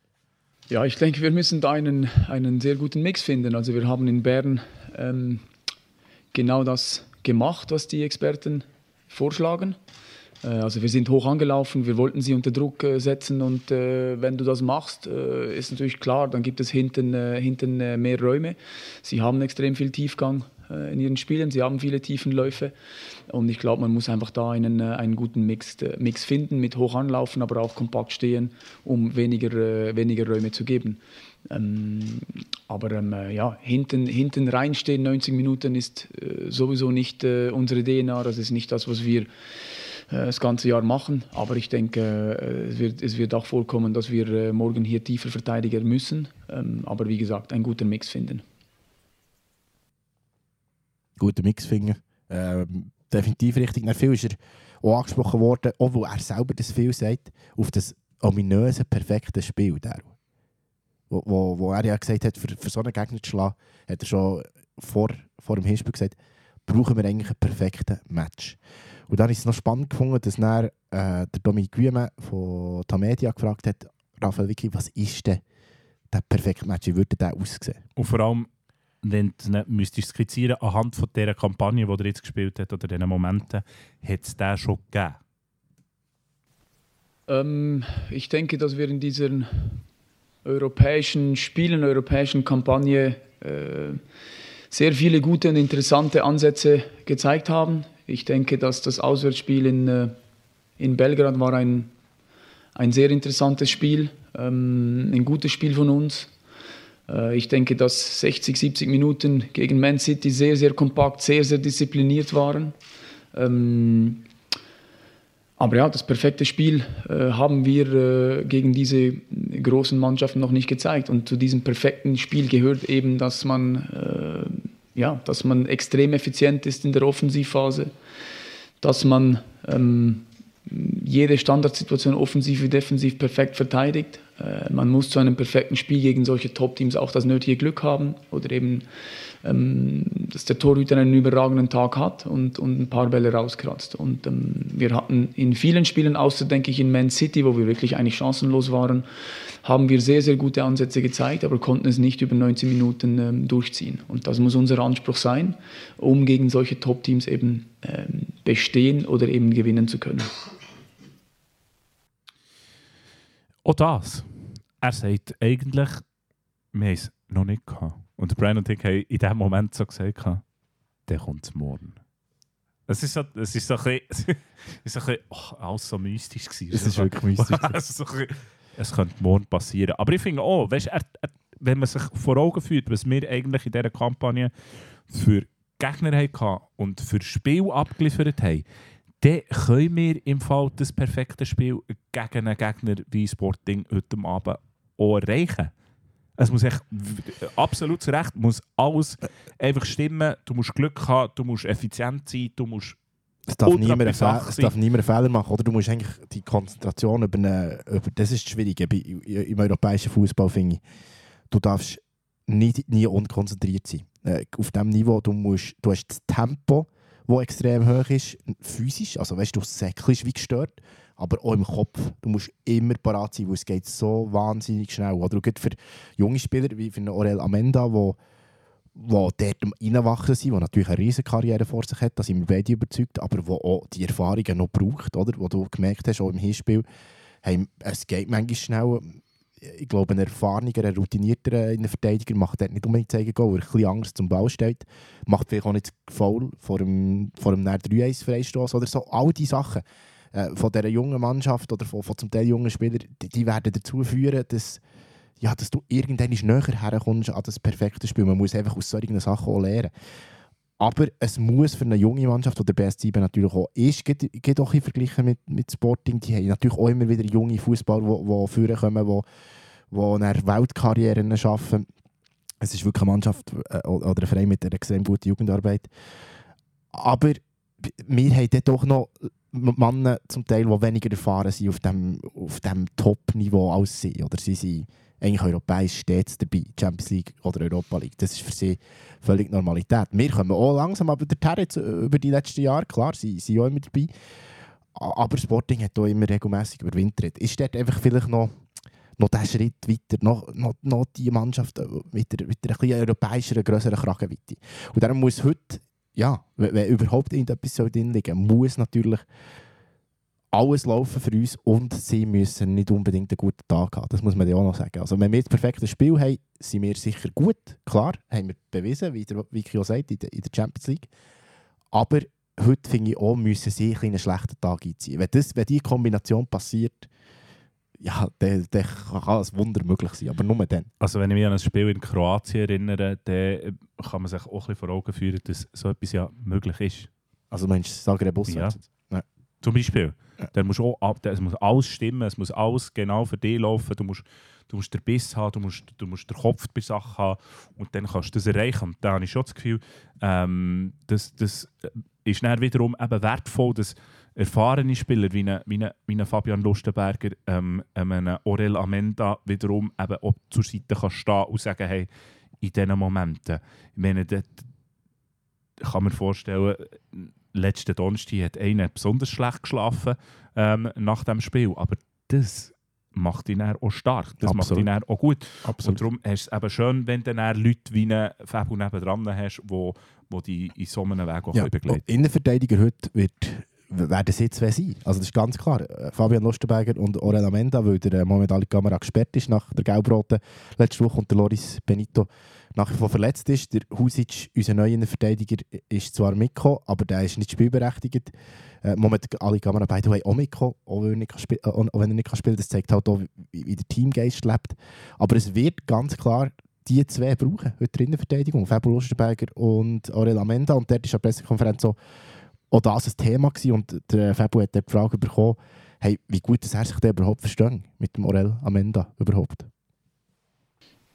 Ja, ich denke, wir müssen da einen, einen sehr guten Mix finden. Also wir haben in Bern ähm, genau das gemacht, was die Experten vorschlagen. Äh, also wir sind hoch angelaufen, wir wollten sie unter Druck äh, setzen und äh, wenn du das machst, äh, ist natürlich klar, dann gibt es hinten, äh, hinten äh, mehr Räume. Sie haben extrem viel Tiefgang äh, in ihren Spielen, sie haben viele Tiefenläufe und ich glaube, man muss einfach da einen, äh, einen guten Mix, äh, Mix finden mit hoch anlaufen, aber auch kompakt stehen, um weniger, äh, weniger Räume zu geben. Ähm, aber ähm, äh, ja, hinten, hinten reinstehen 90 Minuten ist äh, sowieso nicht äh, unsere DNA, das ist nicht das, was wir das ganze Jahr machen. Aber ich denke, es wird, es wird auch vorkommen, dass wir morgen hier tiefer verteidigen müssen. Ähm, aber wie gesagt, einen guten Mix finden. Guter Mix finden. Ähm, definitiv richtig. Viel ist er auch angesprochen worden, weil er selber das viel sagt, auf das ominöse, perfekte Spiel. Der. Wo, er ja gesagt hat, für, für so einen Gegner zu schlagen, hat er schon vor, vor dem Hinspiel gesagt, brauchen wir eigentlich einen perfekten Match. Und dann ich es noch spannend gefunden, dass dann, äh, der Dominik von Tamedia gefragt hat, Raphael Vicky, was ist denn der perfekte Match? Wie würde der aussehen? Und vor allem, wenn du müsstest skizzieren anhand von dieser Kampagne, die er jetzt gespielt hat, oder diesen Momenten, hat es den schon gegeben. Ähm, ich denke, dass wir in diesen europäischen Spielen, europäischen Kampagne äh, sehr viele gute und interessante Ansätze gezeigt haben. Ich denke, dass das Auswärtsspiel in, äh, in Belgrad war ein, ein sehr interessantes Spiel, ähm, ein gutes Spiel von uns. Äh, ich denke, dass 60, 70 Minuten gegen Man City sehr, sehr kompakt, sehr, sehr diszipliniert waren. Ähm, aber ja, das perfekte Spiel äh, haben wir äh, gegen diese großen Mannschaften noch nicht gezeigt. Und zu diesem perfekten Spiel gehört eben, dass man, ja, dass man extrem effizient ist in der Offensivphase, dass man ähm, jede Standardsituation offensiv wie defensiv perfekt verteidigt. Äh, man muss zu einem perfekten Spiel gegen solche Top-Teams auch das nötige Glück haben oder eben, ähm, dass der Torhüter einen überragenden Tag hat und, und ein paar Bälle rauskratzt. Und ähm, wir hatten in vielen Spielen, außer denke ich in Man City, wo wir wirklich eigentlich chancenlos waren, haben wir sehr, sehr gute Ansätze gezeigt, aber konnten es nicht über 90 Minuten ähm, durchziehen. Und das muss unser Anspruch sein, um gegen solche Top-Teams eben bestehen oder eben gewinnen zu können. Auch das. Er sagt eigentlich, wir haben es noch nicht gehabt. Und Brian und ich haben in dem Moment so gesagt, der kommt morgen. Es ist so, es ist so ein bisschen, es ist so ein bisschen oh, alles so mystisch gewesen. Es ist wirklich mystisch. es, ist so ein bisschen, es könnte morgen passieren. Aber ich finde auch, weißt, er, er, wenn man sich vor Augen führt, was wir eigentlich in dieser Kampagne für Gegner hatten und für Spiel abgeliefert haben, dann können wir im Fall das perfekte Spiel gegen einen Gegner wie Sporting heute Abend auch erreichen. Es muss echt, absolut zu Recht, muss alles einfach stimmen. Du musst Glück haben, du musst effizient sein, du musst Es darf, niemand es darf niemand einen Fehler machen. Oder du musst eigentlich die Konzentration über, eine, über das ist das Schwierige im europäischen Fußball, finde ich. Du darfst nie, nie unkonzentriert sein. Äh, auf diesem Niveau, du, musst, du hast das Tempo, das extrem hoch ist, physisch, also weißt du, du säckelst wie gestört, aber auch im Kopf. Du musst immer parat sein, weil es geht so wahnsinnig schnell. Oder gerade für junge Spieler wie für Aurel Amenda, wo die dort am Reinwachsen sind, die natürlich eine riesige Karriere vor sich hat, da sind wir beide überzeugt, aber wo auch die Erfahrungen noch braucht, oder? Wo du gemerkt hast, auch im Hinspiel, hey, es geht manchmal schnell. Ich glaube, ein erfahrener, ein routinierter in der Verteidiger macht dort nicht unbedingt zeigen weil er ein bisschen Angst zum Ball steht. Macht vielleicht auch nicht faul vor dem, vor dem 3-1-Freistoß oder so. All diese Sachen äh, von dieser jungen Mannschaft oder von, von zum Teil jungen Spielern, die, die werden dazu führen, dass, ja, dass du irgendwann näher herkommst an das perfekte Spiel. Man muss einfach aus solchen Sachen auch lernen. Aber es muss für eine junge Mannschaft, die der BS7 natürlich auch ist, geht, geht auch verglichen mit, mit Sporting, die haben natürlich auch immer wieder junge Fußballer, die, führen kommen, die, die eine Weltkarrieren schaffen. Es ist wirklich eine Mannschaft äh, oder ein Verein mit einer extrem guten Jugendarbeit. Aber wir haben dort doch noch Männer zum Teil, die weniger erfahren sind auf dem, auf dem Top-Niveau als sie. Oder sie sind eigentlich europäisch stets dabei, Champions League oder Europa League. Das ist für sie völlig Normalität. Wir kommen auch langsam aber der jetzt über die letzten Jahre, klar, sie sind auch immer dabei. Aber Sporting hat auch immer regelmäßig überwintert. Ist dort einfach vielleicht noch, noch der Schritt weiter, noch, noch, noch die Mannschaft mit der, mit der ein bisschen europäischeren, grösseren Kragenweite. Und darum muss heute, ja, wenn, überhaupt irgendetwas drin liegen muss natürlich alles laufen für uns und sie müssen nicht unbedingt einen guten Tag haben. Das muss man ja auch noch sagen. Also wenn wir das perfekte Spiel haben, sind wir sicher gut. Klar, haben wir bewiesen, wie der Vicky auch sagt, in der, in der Champions League. Aber heute finde ich auch, müssen sie einen schlechten Tag einziehen. Wenn, das, wenn diese Kombination passiert, ja, dann, dann kann es Wunder möglich sein, aber nur dann. Also wenn ich mich an ein Spiel in Kroatien erinnere, dann kann man sich auch ein bisschen vor Augen führen, dass so etwas ja möglich ist. Also meinst du Zagreb ja. Zum Beispiel. Dann musst auch, es muss alles stimmen, es muss alles genau für dich laufen. Du musst, du musst den Biss haben, du musst, du musst den Kopf bei Sachen haben und dann kannst du das erreichen. Und da habe ich schon das Gefühl, ähm, das, das ist dann wiederum eben wertvoll, dass erfahrene Spieler wie ein, wie ein, wie ein Fabian Lustenberger, ähm, einem Orel Amenda wiederum eben auch zur Seite kann stehen und sagen, hey, in diesen Momenten, ich meine, das, kann man vorstellen, letzten Donnerstag hat einer besonders schlecht geschlafen ähm, nach dem Spiel. Aber das macht ihn auch stark. Das Absolut. macht ihn auch gut. Absolut. Und darum ist es eben schön, wenn du dann Leute wie einen Fabio nebendran hast, die, die dich in so einem Weg auch ja. begleiten. Innenverteidiger heute wird werden sie zwei sein. Also das ist ganz klar. Äh, Fabian Lustenberger und Orel Amenda, weil der äh, momentan die Kamera gesperrt ist nach der Gelbrote letzte Woche und der Loris Benito nach wie vor verletzt ist. Der Husic, unser neuer Verteidiger, ist zwar mitgekommen, aber der ist nicht spielberechtigt. Äh, momentan alle Kamera beide haben auch mitgekommen, auch wenn, er nicht, äh, er nicht spielen kann. Das zeigt halt auch, wie, wie der Teamgeist lebt. Aber es wird ganz klar die zwei brauchen, heute in der Verteidigung. Fabio Lustenberger und Aurel Amenda. Und dort ist an Pressekonferenz auch das ein Thema gewesen. Und der Fabio hat die Frage bekommen, hey, wie gut dass er sich überhaupt versteht mit dem Aurel Amenda überhaupt.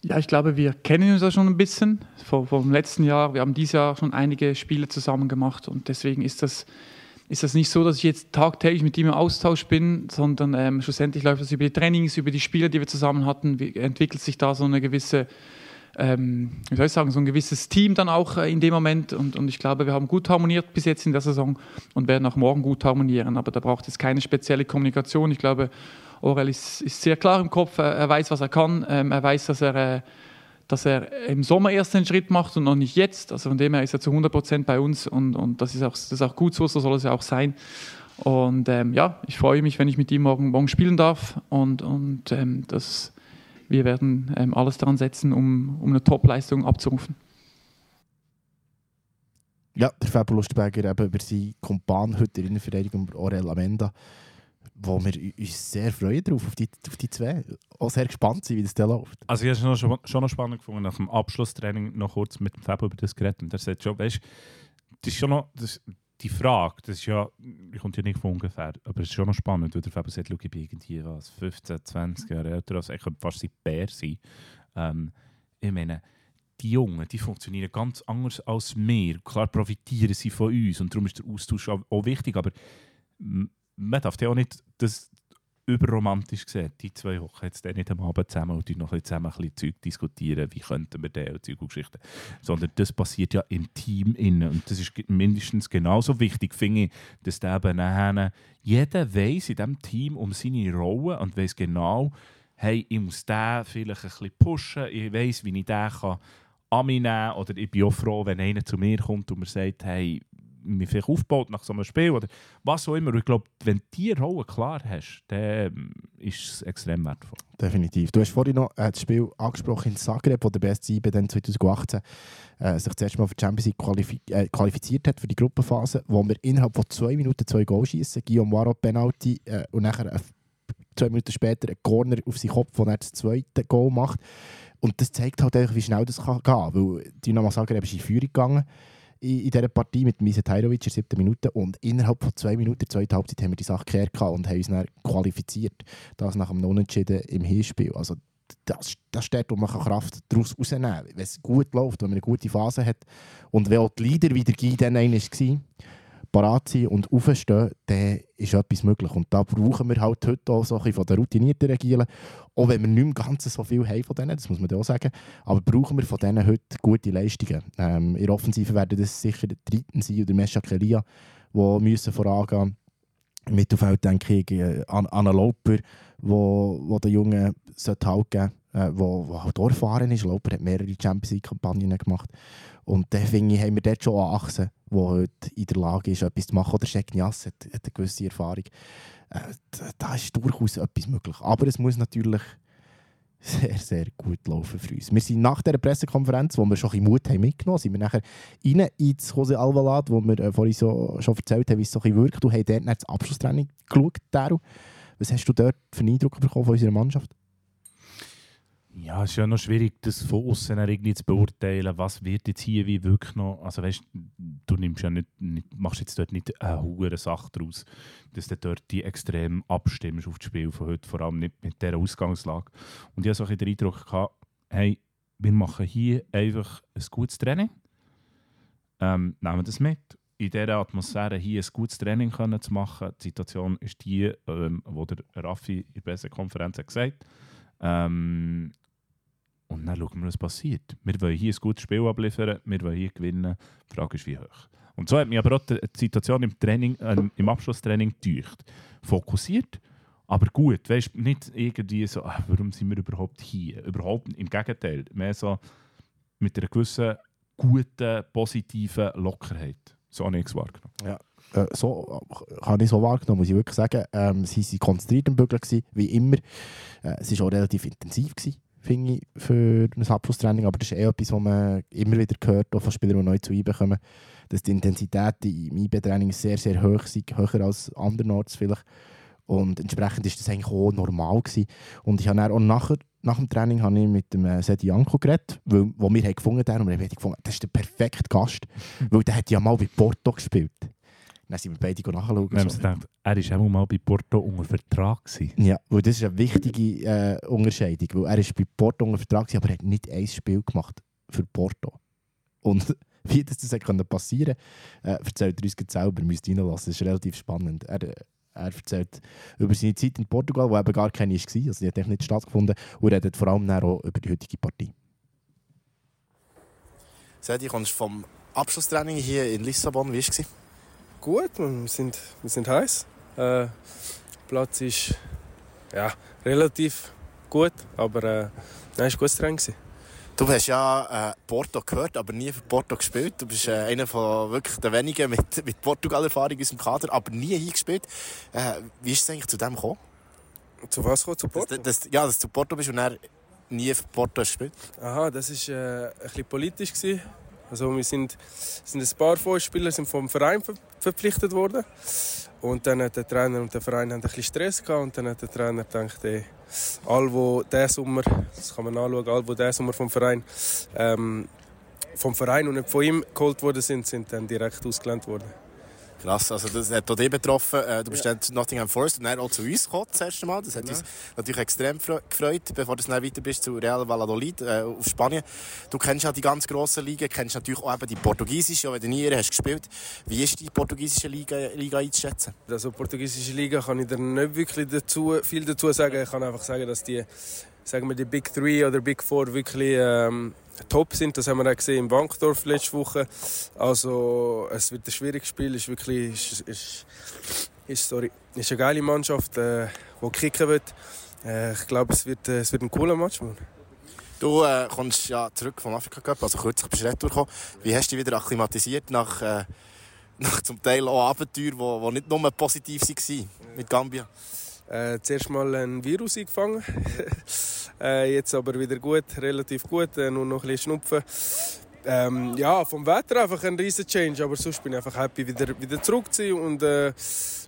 Ja, ich glaube, wir kennen uns ja schon ein bisschen vom, vom letzten Jahr. Wir haben dieses Jahr schon einige Spiele zusammen gemacht und deswegen ist das, ist das nicht so, dass ich jetzt tagtäglich mit ihm im Austausch bin, sondern ähm, schlussendlich läuft das über die Trainings, über die Spiele, die wir zusammen hatten, wie, entwickelt sich da so eine gewisse, ähm, wie soll ich sagen, so ein gewisses Team dann auch äh, in dem Moment und, und ich glaube, wir haben gut harmoniert bis jetzt in der Saison und werden auch morgen gut harmonieren, aber da braucht es keine spezielle Kommunikation. Ich glaube, Orel ist, ist, sehr klar im Kopf, er, er weiß, was er kann, ähm, er weiß, dass er, äh, dass er im Sommer erst einen Schritt macht und noch nicht jetzt. Also von dem her ist er zu 100 Prozent bei uns und, und das, ist auch, das ist auch gut so, so soll es ja auch sein. Und ähm, ja, ich freue mich, wenn ich mit ihm morgen, morgen spielen darf und, und ähm, das, wir werden ähm, alles daran setzen, um, um eine Top-Leistung abzurufen. Ja, der Fabio Lustberger eben über seinen Kumpan heute in der Verteidigung, Orel Amenda wo wir uns sehr freuen drauf, auf die, auf die zwei. Auch sehr gespannt sind, wie das da läuft. Also ich habe es schon, noch spannend gefunden, nach dem Abschlusstraining noch kurz mit dem Fabio über das geredet. Und er sagt schon, weißt das ist schon noch, das, die Frage, das ist ja, die kommt ja nicht von ungefähr, aber es ist schon noch spannend, weil der Fabio sagt, ich bin irgendwie was, 15, 20 Jahre älter, also ich könnte fast sein Bär sein. Ähm, ich meine, die Jungen, die funktionieren ganz anders als wir. Klar profitieren sie von uns und darum ist der Austausch auch, auch wichtig, aber man darf ja auch nicht das überromantisch sehen. Die zwei hocken jetzt nicht am Abend zusammen und noch ein zusammen ein bisschen Zeug diskutieren, wie könnten wir das und Zeug und Geschichten. Sondern das passiert ja im Team innen und das ist mindestens genauso wichtig, finde ich, dass der eben nachher jeder weiß in diesem Team um seine Rolle und weiß genau, hey, ich muss den vielleicht ein bisschen pushen, ich weiß, wie ich den kann an mich nehmen oder ich bin auch froh, wenn einer zu mir kommt und mir sagt, hey, mich vielleicht aufbaut nach so einem Spiel oder was auch immer. Ich glaube, wenn du diese Rolle klar hast, dann ist es extrem wertvoll. Definitiv. Du hast vorhin noch äh, das Spiel angesprochen in Zagreb, wo der BS7 dann 2018 äh, sich das erste Mal für die Champions League qualifiz äh, qualifiziert hat für die Gruppenphase, wo wir innerhalb von zwei Minuten zwei Goals schießen. Guillaume Waro Penalty äh, und nachher zwei Minuten später ein Corner auf seinen Kopf, wo er das zweite Goal macht. Und das zeigt halt wie schnell das kann gehen kann. Weil Dynamo Zagreb ist in Führung gegangen in dieser Partie mit Misa Tajrovic in der siebten Minute und innerhalb von zwei Minuten, zweiten Halbzeit, haben wir die Sache gekehrt und haben uns dann qualifiziert. Das nach dem Unentschieden im Hinspiel. Also das, das dort, wo man Kraft daraus rausnehmen kann. Wenn es gut läuft, wenn man eine gute Phase hat und wenn auch die Leader, wie der Guy dann war, parat sind und aufstehen, dann ist etwas möglich. Und da brauchen wir halt heute auch so ein bisschen von den routinierten Regielen, auch wenn wir nicht mehr ganz so viel haben von denen, das muss man auch sagen, aber brauchen wir von denen heute gute Leistungen. Ähm, in der Offensive werden das sicher der Dritten sein oder Mesha Kelia, die müssen vorangehen Im Mittelfeld denke ich äh, an Anna Lauper, wo, wo der Junge sollte halt geben äh, wo, wo halt erfahren ist. Lauper hat mehrere Champions League-Kampagnen gemacht. Und dann finde ich, haben wir dort schon eine Achse, die heute in der Lage ist, etwas zu machen. Oder Schegnias hat, hat eine gewisse Erfahrung. Äh, da, ist durchaus etwas möglich. Aber es muss natürlich sehr, sehr gut laufen für uns. Wir sind nach dieser Pressekonferenz, wo wir schon ein Mut haben mitgenommen sind wir nachher rein ins Jose Alvalade, wo wir äh, vorhin so, schon erzählt haben, wie es so ein wirkt. Du hast dort das Abschlusstraining geschaut, Daru. Was hast du dort für einen Eindruck bekommen von unserer Mannschaft? Ja, es ist ja noch schwierig, das von außen irgendwie zu beurteilen, was wird jetzt hier wie wirklich noch. Also weißt, du nimmst ja nicht, nicht, machst jetzt dort nicht eine hohe Sache daraus, dass du dort die extrem abstimmst auf das Spiel von heute, vor allem nicht mit dieser Ausgangslage. Und ich hatte so den Eindruck, gehabt, hey, wir machen hier einfach ein gutes Training, ähm, nehmen das mit. In dieser Atmosphäre hier ein gutes Training können zu machen. Die Situation ist die, ähm, wo der Raffi in der Pressekonferenz hat gesagt ähm, und dann schauen wir, was passiert. Wir wollen hier ein gutes Spiel abliefern, wir wollen hier gewinnen. Die Frage ist, wie hoch. Und so hat mich aber auch die Situation im, Training, äh, im Abschlusstraining getäuscht. Fokussiert, aber gut. Weißt, nicht irgendwie so, ah, warum sind wir überhaupt hier? Überhaupt im Gegenteil. Mehr so mit einer gewissen guten, positiven Lockerheit. So habe ich es wahrgenommen. Ja. Äh, so habe ich so wahrgenommen, muss ich wirklich sagen. Ähm, sie waren konzentriert im gewesen, wie immer. Äh, es war auch relativ intensiv, gewesen, finde ich, für ein Abschlusstraining. Aber das ist eh etwas, was man immer wieder hört, auch von Spielern, die neu zu IBE kommen, dass die Intensität im IBE-Training sehr, sehr hoch ist, höher als andernorts vielleicht. Und entsprechend ist das eigentlich auch normal gewesen. Und ich habe dann auch nachher, nach dem Training habe ich mit dem äh, Sedi Janko geredet, weil, wo wir haben gefunden haben, und wir haben gefunden, das ist der perfekte Gast, weil der hat ja mal bei Porto gespielt. Dann sind wir beide nachschauen. Wir haben uns gedacht, er war auch mal bei Porto unter Vertrag. Gewesen. Ja, weil das ist eine wichtige äh, Unterscheidung, weil er ist bei Porto unter Vertrag, gewesen, aber er hat nicht ein Spiel gemacht für Porto. Und wie das, das konnte passieren äh, erzählt er uns jetzt selber, müsst ihr reinlassen. Das ist relativ spannend. Er, er erzählt über seine Zeit in Portugal, wo eben gar keine war, also die hat nicht stattgefunden, und er redet vor allem auch über die heutige Partie. Sedi, kommst vom Abschlusstraining hier in Lissabon, wie war es? Gut, wir sind, wir sind heiß. Äh, Platz ist ja, relativ gut, aber äh, nein, es war gutes Training. Du hast ja äh, Porto gehört, aber nie für Porto gespielt. Du bist äh, einer von wirklich der wenigen mit, mit Portugal-Erfahrung in unserem Kader, aber nie eingespielt. Äh, wie ist es eigentlich zu dem gekommen? Zu was gekommen? Zu Porto? Das, das, ja, dass du zu Porto bist und er nie für Porto gespielt. Aha, das war äh, ein bisschen politisch. Gewesen. Also wir sind, sind ein paar von uns Spieler sind vom Verein ver verpflichtet worden. Und dann hat der Trainer und der Verein haben ein bisschen Stress gehabt und dann hat der Trainer gedacht, ey, all wo der Sommer, das kann man nachschauen, all wo der Sommer vom Verein ähm, vom Verein und nicht von ihm geholt worden sind, sind dann direkt ausgelernt worden. Krass, also das hat auch dich betroffen. Äh, du bist ja. dann zu Nottingham Forest und dann auch zu uns gekommen, das erste Mal. Das hat ja. uns natürlich extrem gefreut, bevor du dann weiter bist zu Real Valladolid äh, auf Spanien. Du kennst ja die ganz grossen Ligen, kennst natürlich auch eben die portugiesische, auch wenn du nie hast gespielt. Wie ist die portugiesische Liga, Liga einzuschätzen? Also die portugiesische Liga kann ich dir nicht wirklich dazu, viel dazu sagen. Ich kann einfach sagen, dass die, sagen wir, die Big Three oder Big Four wirklich ähm, top sind. Das haben wir auch gesehen im Bankdorf letzte Woche. Also es wird ein schwieriges Spiel. Ist wirklich ist, ist, ist, sorry, ist eine geile Mannschaft, äh, die kicken wird. Äh, ich glaube, es wird, äh, es wird ein cooler Match. Man. Du äh, kommst ja zurück vom Afrika Cup, also kürzlich bist du retour Wie hast du dich wieder akklimatisiert nach, äh, nach zum Teil auch Abenteuern, die nicht nur positiv waren mit Gambia? Äh, zuerst mal ein Virus eingefangen. äh, jetzt aber wieder gut, relativ gut, äh, nur noch ein bisschen Schnupfen. Ähm, ja, vom Wetter einfach ein riesen Change, aber sonst bin ich einfach happy, wieder, wieder zurück zu sein und äh,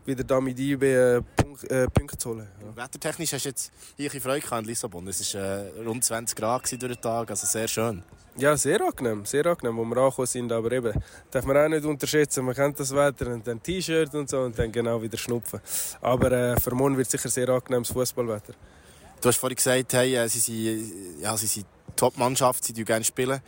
wieder da mit IB äh, Punkt, äh, Punkte zu holen. Ja. Wettertechnisch hast du jetzt hier ein Freude gehabt in Lissabon. Es war äh, rund 20 Grad durch den Tag, also sehr schön. Ja, sehr angenehm, sehr angenehm, wo wir angekommen sind, aber eben, darf man auch nicht unterschätzen, man kennt das Wetter und dann T-Shirt und so und dann genau wieder schnupfen. Aber äh, für morgen wird sicher sehr angenehmes Fußballwetter. Du hast vorhin gesagt, hey, äh, sie sind, ja, sie sind Top-Mannschaft, sie spielen gerne spielen.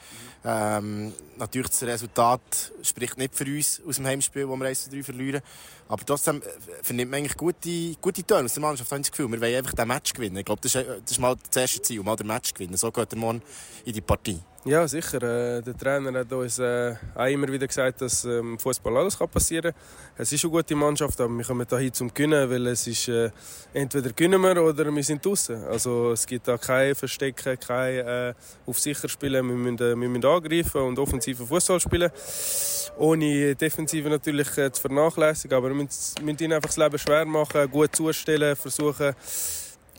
Ähm, natürlich das Resultat spricht nicht für uns aus dem Heimspiel, wo wir 1 3 verlieren. Aber trotzdem äh, vernimmt man eigentlich gute, gute Töne aus der Mannschaft, ich das Gefühl. Wir wollen einfach den Match gewinnen. Ich glaube, das ist, äh, das ist mal das erste Ziel, mal den Match gewinnen. So geht der morgen in die Partie. Ja, sicher. Äh, der Trainer hat uns äh, auch immer wieder gesagt, dass im ähm, Fußball alles passieren kann. Es ist eine gute Mannschaft, aber wir kommen hier zum Gewinnen, weil es ist äh, entweder gewinnen wir oder wir sind draußen. Also es gibt da kein Verstecken, kein auf sicher spielen. Wir müssen, wir müssen angreifen und offensiven Fußball spielen, ohne Defensive natürlich zu vernachlässigen. Aber wir müssen, müssen ihnen einfach das Leben schwer machen, gut zustellen, versuchen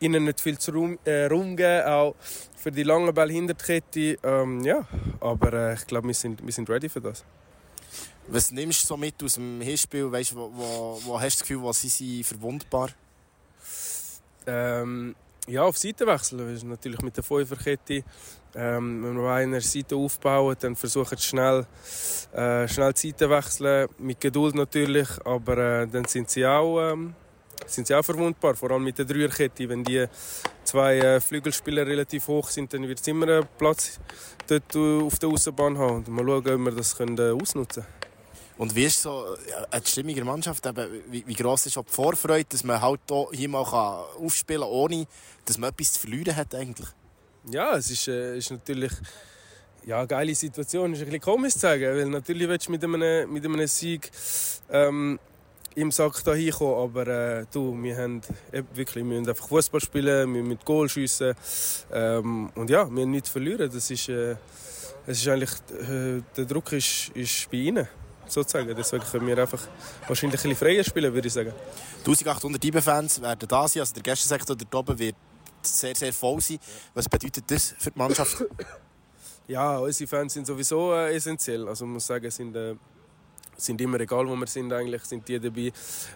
ihnen nicht viel zu Raum, äh, Raum geben, auch für die langen Bälle hinter die Kette. Ähm, ja, aber äh, ich glaube, wir sind, wir sind ready für das. Was nimmst du so mit aus dem Hinspiel? Weißt, wo, wo, wo hast du das Gefühl, wo sind sie verwundbar? Ähm, ja, auf Seitenwechsel. Natürlich mit der Fünferkette. Ähm, wenn wir eine Seite aufbauen, dann versuchen schnell, äh, schnell die Seite wechseln. Mit Geduld natürlich, aber äh, dann sind sie auch... Ähm, sind sie auch verwundbar, vor allem mit der Dreierkette. Wenn die zwei äh, Flügelspieler relativ hoch sind, dann wird es immer einen Platz dort auf der Außenbahn haben. Und mal schauen, ob wir das können, äh, ausnutzen können. Und wie ist so äh, die Stimmung der Mannschaft? Eben, wie, wie gross ist auch die Vorfreude, dass man halt hier mal aufspielen kann, ohne dass man etwas zu verlieren hat eigentlich? Ja, es ist, äh, ist natürlich ja, eine geile Situation. Es ist ein bisschen komisch zu sagen, weil natürlich willst du mit einem, mit einem Sieg ähm, im Sack da hinkommen. Aber äh, du, wir, haben, wirklich, wir müssen einfach Fußball spielen, wir müssen Goal schiessen. Ähm, und ja, wir haben nichts verlieren. Das ist, äh, es ist eigentlich, äh, der Druck ist, ist bei ihnen. Sozusagen. Deswegen können wir einfach wahrscheinlich ein bisschen freier spielen, würde ich sagen. 1800 IB-Fans werden da sein, also der Gästensektor dort oben wird sehr, sehr voll sein. Was bedeutet das für die Mannschaft? Ja, unsere Fans sind sowieso äh, essentiell. Also man muss sagen, sind äh, sind immer, egal wo wir sind, eigentlich sind die dabei.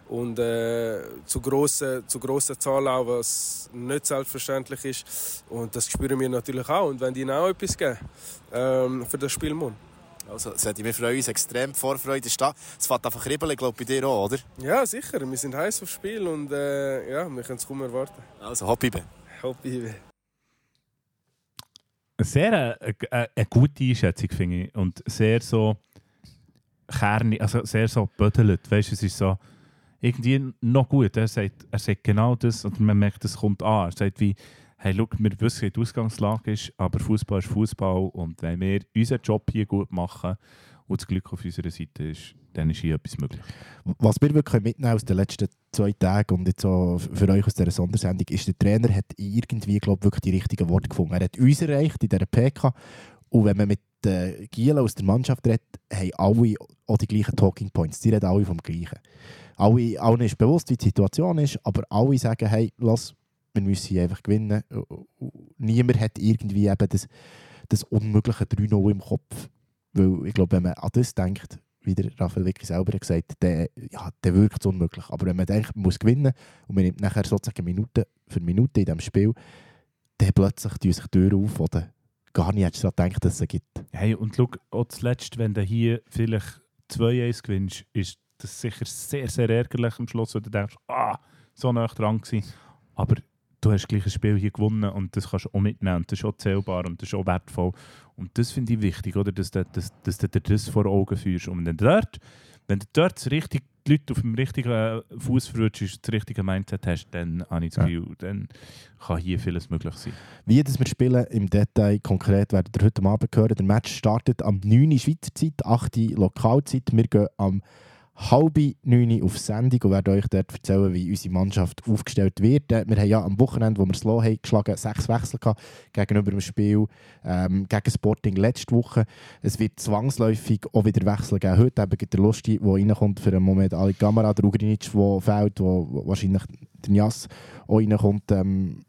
Und äh, zu grossen, zu grossen Zahlen auch, was nicht selbstverständlich ist. Und das spüren wir natürlich auch. Und wenn die ihnen auch etwas geben ähm, für das Spiel morgen. Also, wir freuen uns extrem. Vorfreude ist da. Es fängt einfach kribbeln, glaube bei dir auch, oder? Ja, sicher. Wir sind heiß aufs Spiel und äh, ja, wir können es kaum erwarten. Also, hopp Ibe. Hopp Ibe. Sehr äh, eine, eine gute Einschätzung, finde ich. Und sehr so kernig, also sehr so bödelt. Weißt du, es ist so irgendwie noch gut. Er sagt, er sagt genau das und man merkt, es kommt an. Er sagt wie, hey, schau, wir wissen, wie die Ausgangslage ist, aber Fußball ist Fußball und wenn wir unseren Job hier gut machen und das Glück auf unserer Seite ist, dann ist hier etwas möglich. Was wir wirklich mitnehmen aus den letzten zwei Tagen und jetzt auch für euch aus dieser Sondersendung, ist, der Trainer hat irgendwie, glaube wirklich die richtigen Worte gefunden. Er hat uns erreicht in dieser PK und wenn man mit Gielen aus der Mannschaft redet, haben alle auch die gleichen Talking Points. Sie reden alle vom Gleichen. Alle, allen ist bewusst, wie die Situation ist, aber alle sagen, hey, lass, wir müssen hier einfach gewinnen. Niemand hat irgendwie eben das, das unmögliche 3-0 im Kopf. Weil ich glaube, wenn man an das denkt, wie der Raphael wirklich selber gesagt hat, dann, ja, dann wirkt unmöglich. Aber wenn man denkt, man muss gewinnen und man nimmt nachher sozusagen Minute für Minute in diesem Spiel, dann plötzlich tun sich Türen auf, oder gar nicht hättest gedacht, dass es gibt. Hey, und schau, auch zuletzt, wenn du hier vielleicht 2-1 gewinnst, ist das sicher sehr, sehr ärgerlich am Schluss, weil du denkst, ah, so nah dran gewesen. Aber du hast gleich ein Spiel hier gewonnen und das kannst du auch mitnehmen. Und das ist auch zählbar und das ist auch wertvoll. Und das finde ich wichtig, oder? Dass, du, dass, dass du dir das vor Augen führst. Und wenn du dort, wenn du dort richtig die Leute auf dem richtigen Fuß verrutschst, das richtige Mindset hast, dann habe ich das Gefühl, ja. dann kann hier vieles möglich sein. Wie das wir spielen im Detail konkret werdet ihr heute Abend hören. Der Match startet am 9. Schweizer Zeit, 8. Lokalzeit. Wir gehen am halb neun auf Sendung und werde euch dort erzählen, wie unsere Mannschaft aufgestellt wird. Äh, wir haben ja am Wochenende, wo wir es haben, geschlagen, sechs Wechsel gehabt gegenüber dem Spiel ähm, gegen Sporting letzte Woche. Es wird zwangsläufig auch wieder Wechsel geben. Heute eben der Lusti, der reinkommt für einen Moment, Ali Kamera, der Ugrinic, der fehlt, wo wahrscheinlich der Jas auch reinkommt. Ähm,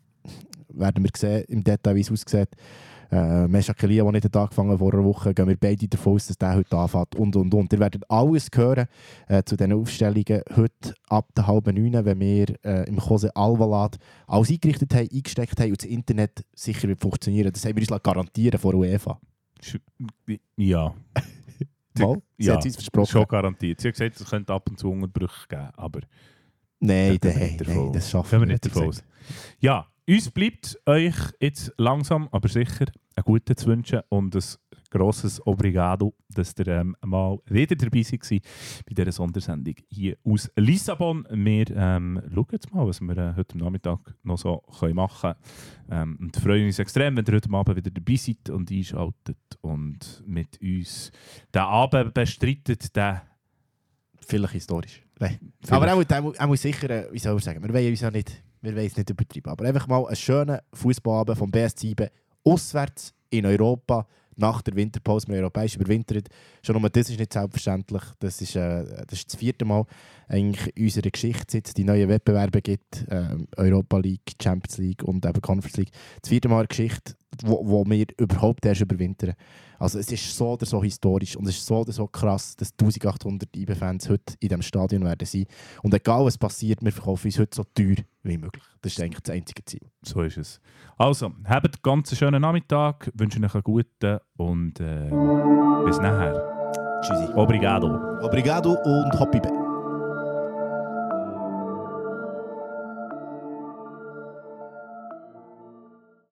werden wir sehen im Detail, wie es aussieht. Äh, Mesha Kelia, der nicht hat angefangen vor einer Woche, gehen wir beide davon aus, dass der heute anfängt und und und. Ihr werdet alles hören äh, zu diesen Aufstellungen heute ab der halben neun, wenn wir äh, im Jose Alvalad alles eingerichtet haben, eingesteckt haben und das Internet sicher wird funktionieren. Das haben wir uns garantieren vor UEFA. Ja, Mal, sie ja hat es versprochen. schon garantiert. Sie hat gesagt, es könnte ab und zu Unterbrüche geben, aber Nein, Da gehen wir nein, nicht davon nein, aus. das schaffen wir nicht. davon. Ja, uns bleibt euch jetzt langsam, aber sicher einen guten zu wünschen und ein grosses Obrigado, dass ihr ähm, mal wieder dabei seid bei dieser Sondersendung hier aus Lissabon. Wir ähm, schauen jetzt mal, was wir äh, heute Nachmittag noch so können machen können. Ähm, und freuen uns extrem, wenn ihr heute Abend wieder dabei seid und einschaltet und mit uns den Abend bestreitet, den Vielleicht historisch. Nein. Vielleicht. Aber er muss, er muss, er muss sicher, äh, wie soll ich sagen, wir wollen uns ja nicht, wir wollen es nicht übertreiben, aber einfach mal einen schönen Fußballabend vom BS 7 auswärts in Europa nach der Winterpause. Wir europäisch überwintert. Schon nur das ist nicht selbstverständlich. Das ist, äh, das ist das vierte Mal in unserer Geschichte, seit es die neuen Wettbewerbe gibt. ähm, Europa League, Champions League und eben Conference League. Das vierte Mal eine Geschichte, wo, wo wir überhaupt erst überwintern. Also es ist so oder so historisch und es ist so oder so krass, dass 1800 IB-Fans heute in diesem Stadion werden sein. Und egal was passiert, wir verkaufen uns heute so teuer wie möglich. Das ist eigentlich das einzige Ziel. So ist es. Also, habt einen ganz schönen Nachmittag, wünsche euch einen guten und äh, bis nachher. Tschüssi. Obrigado. Obrigado und Hoppy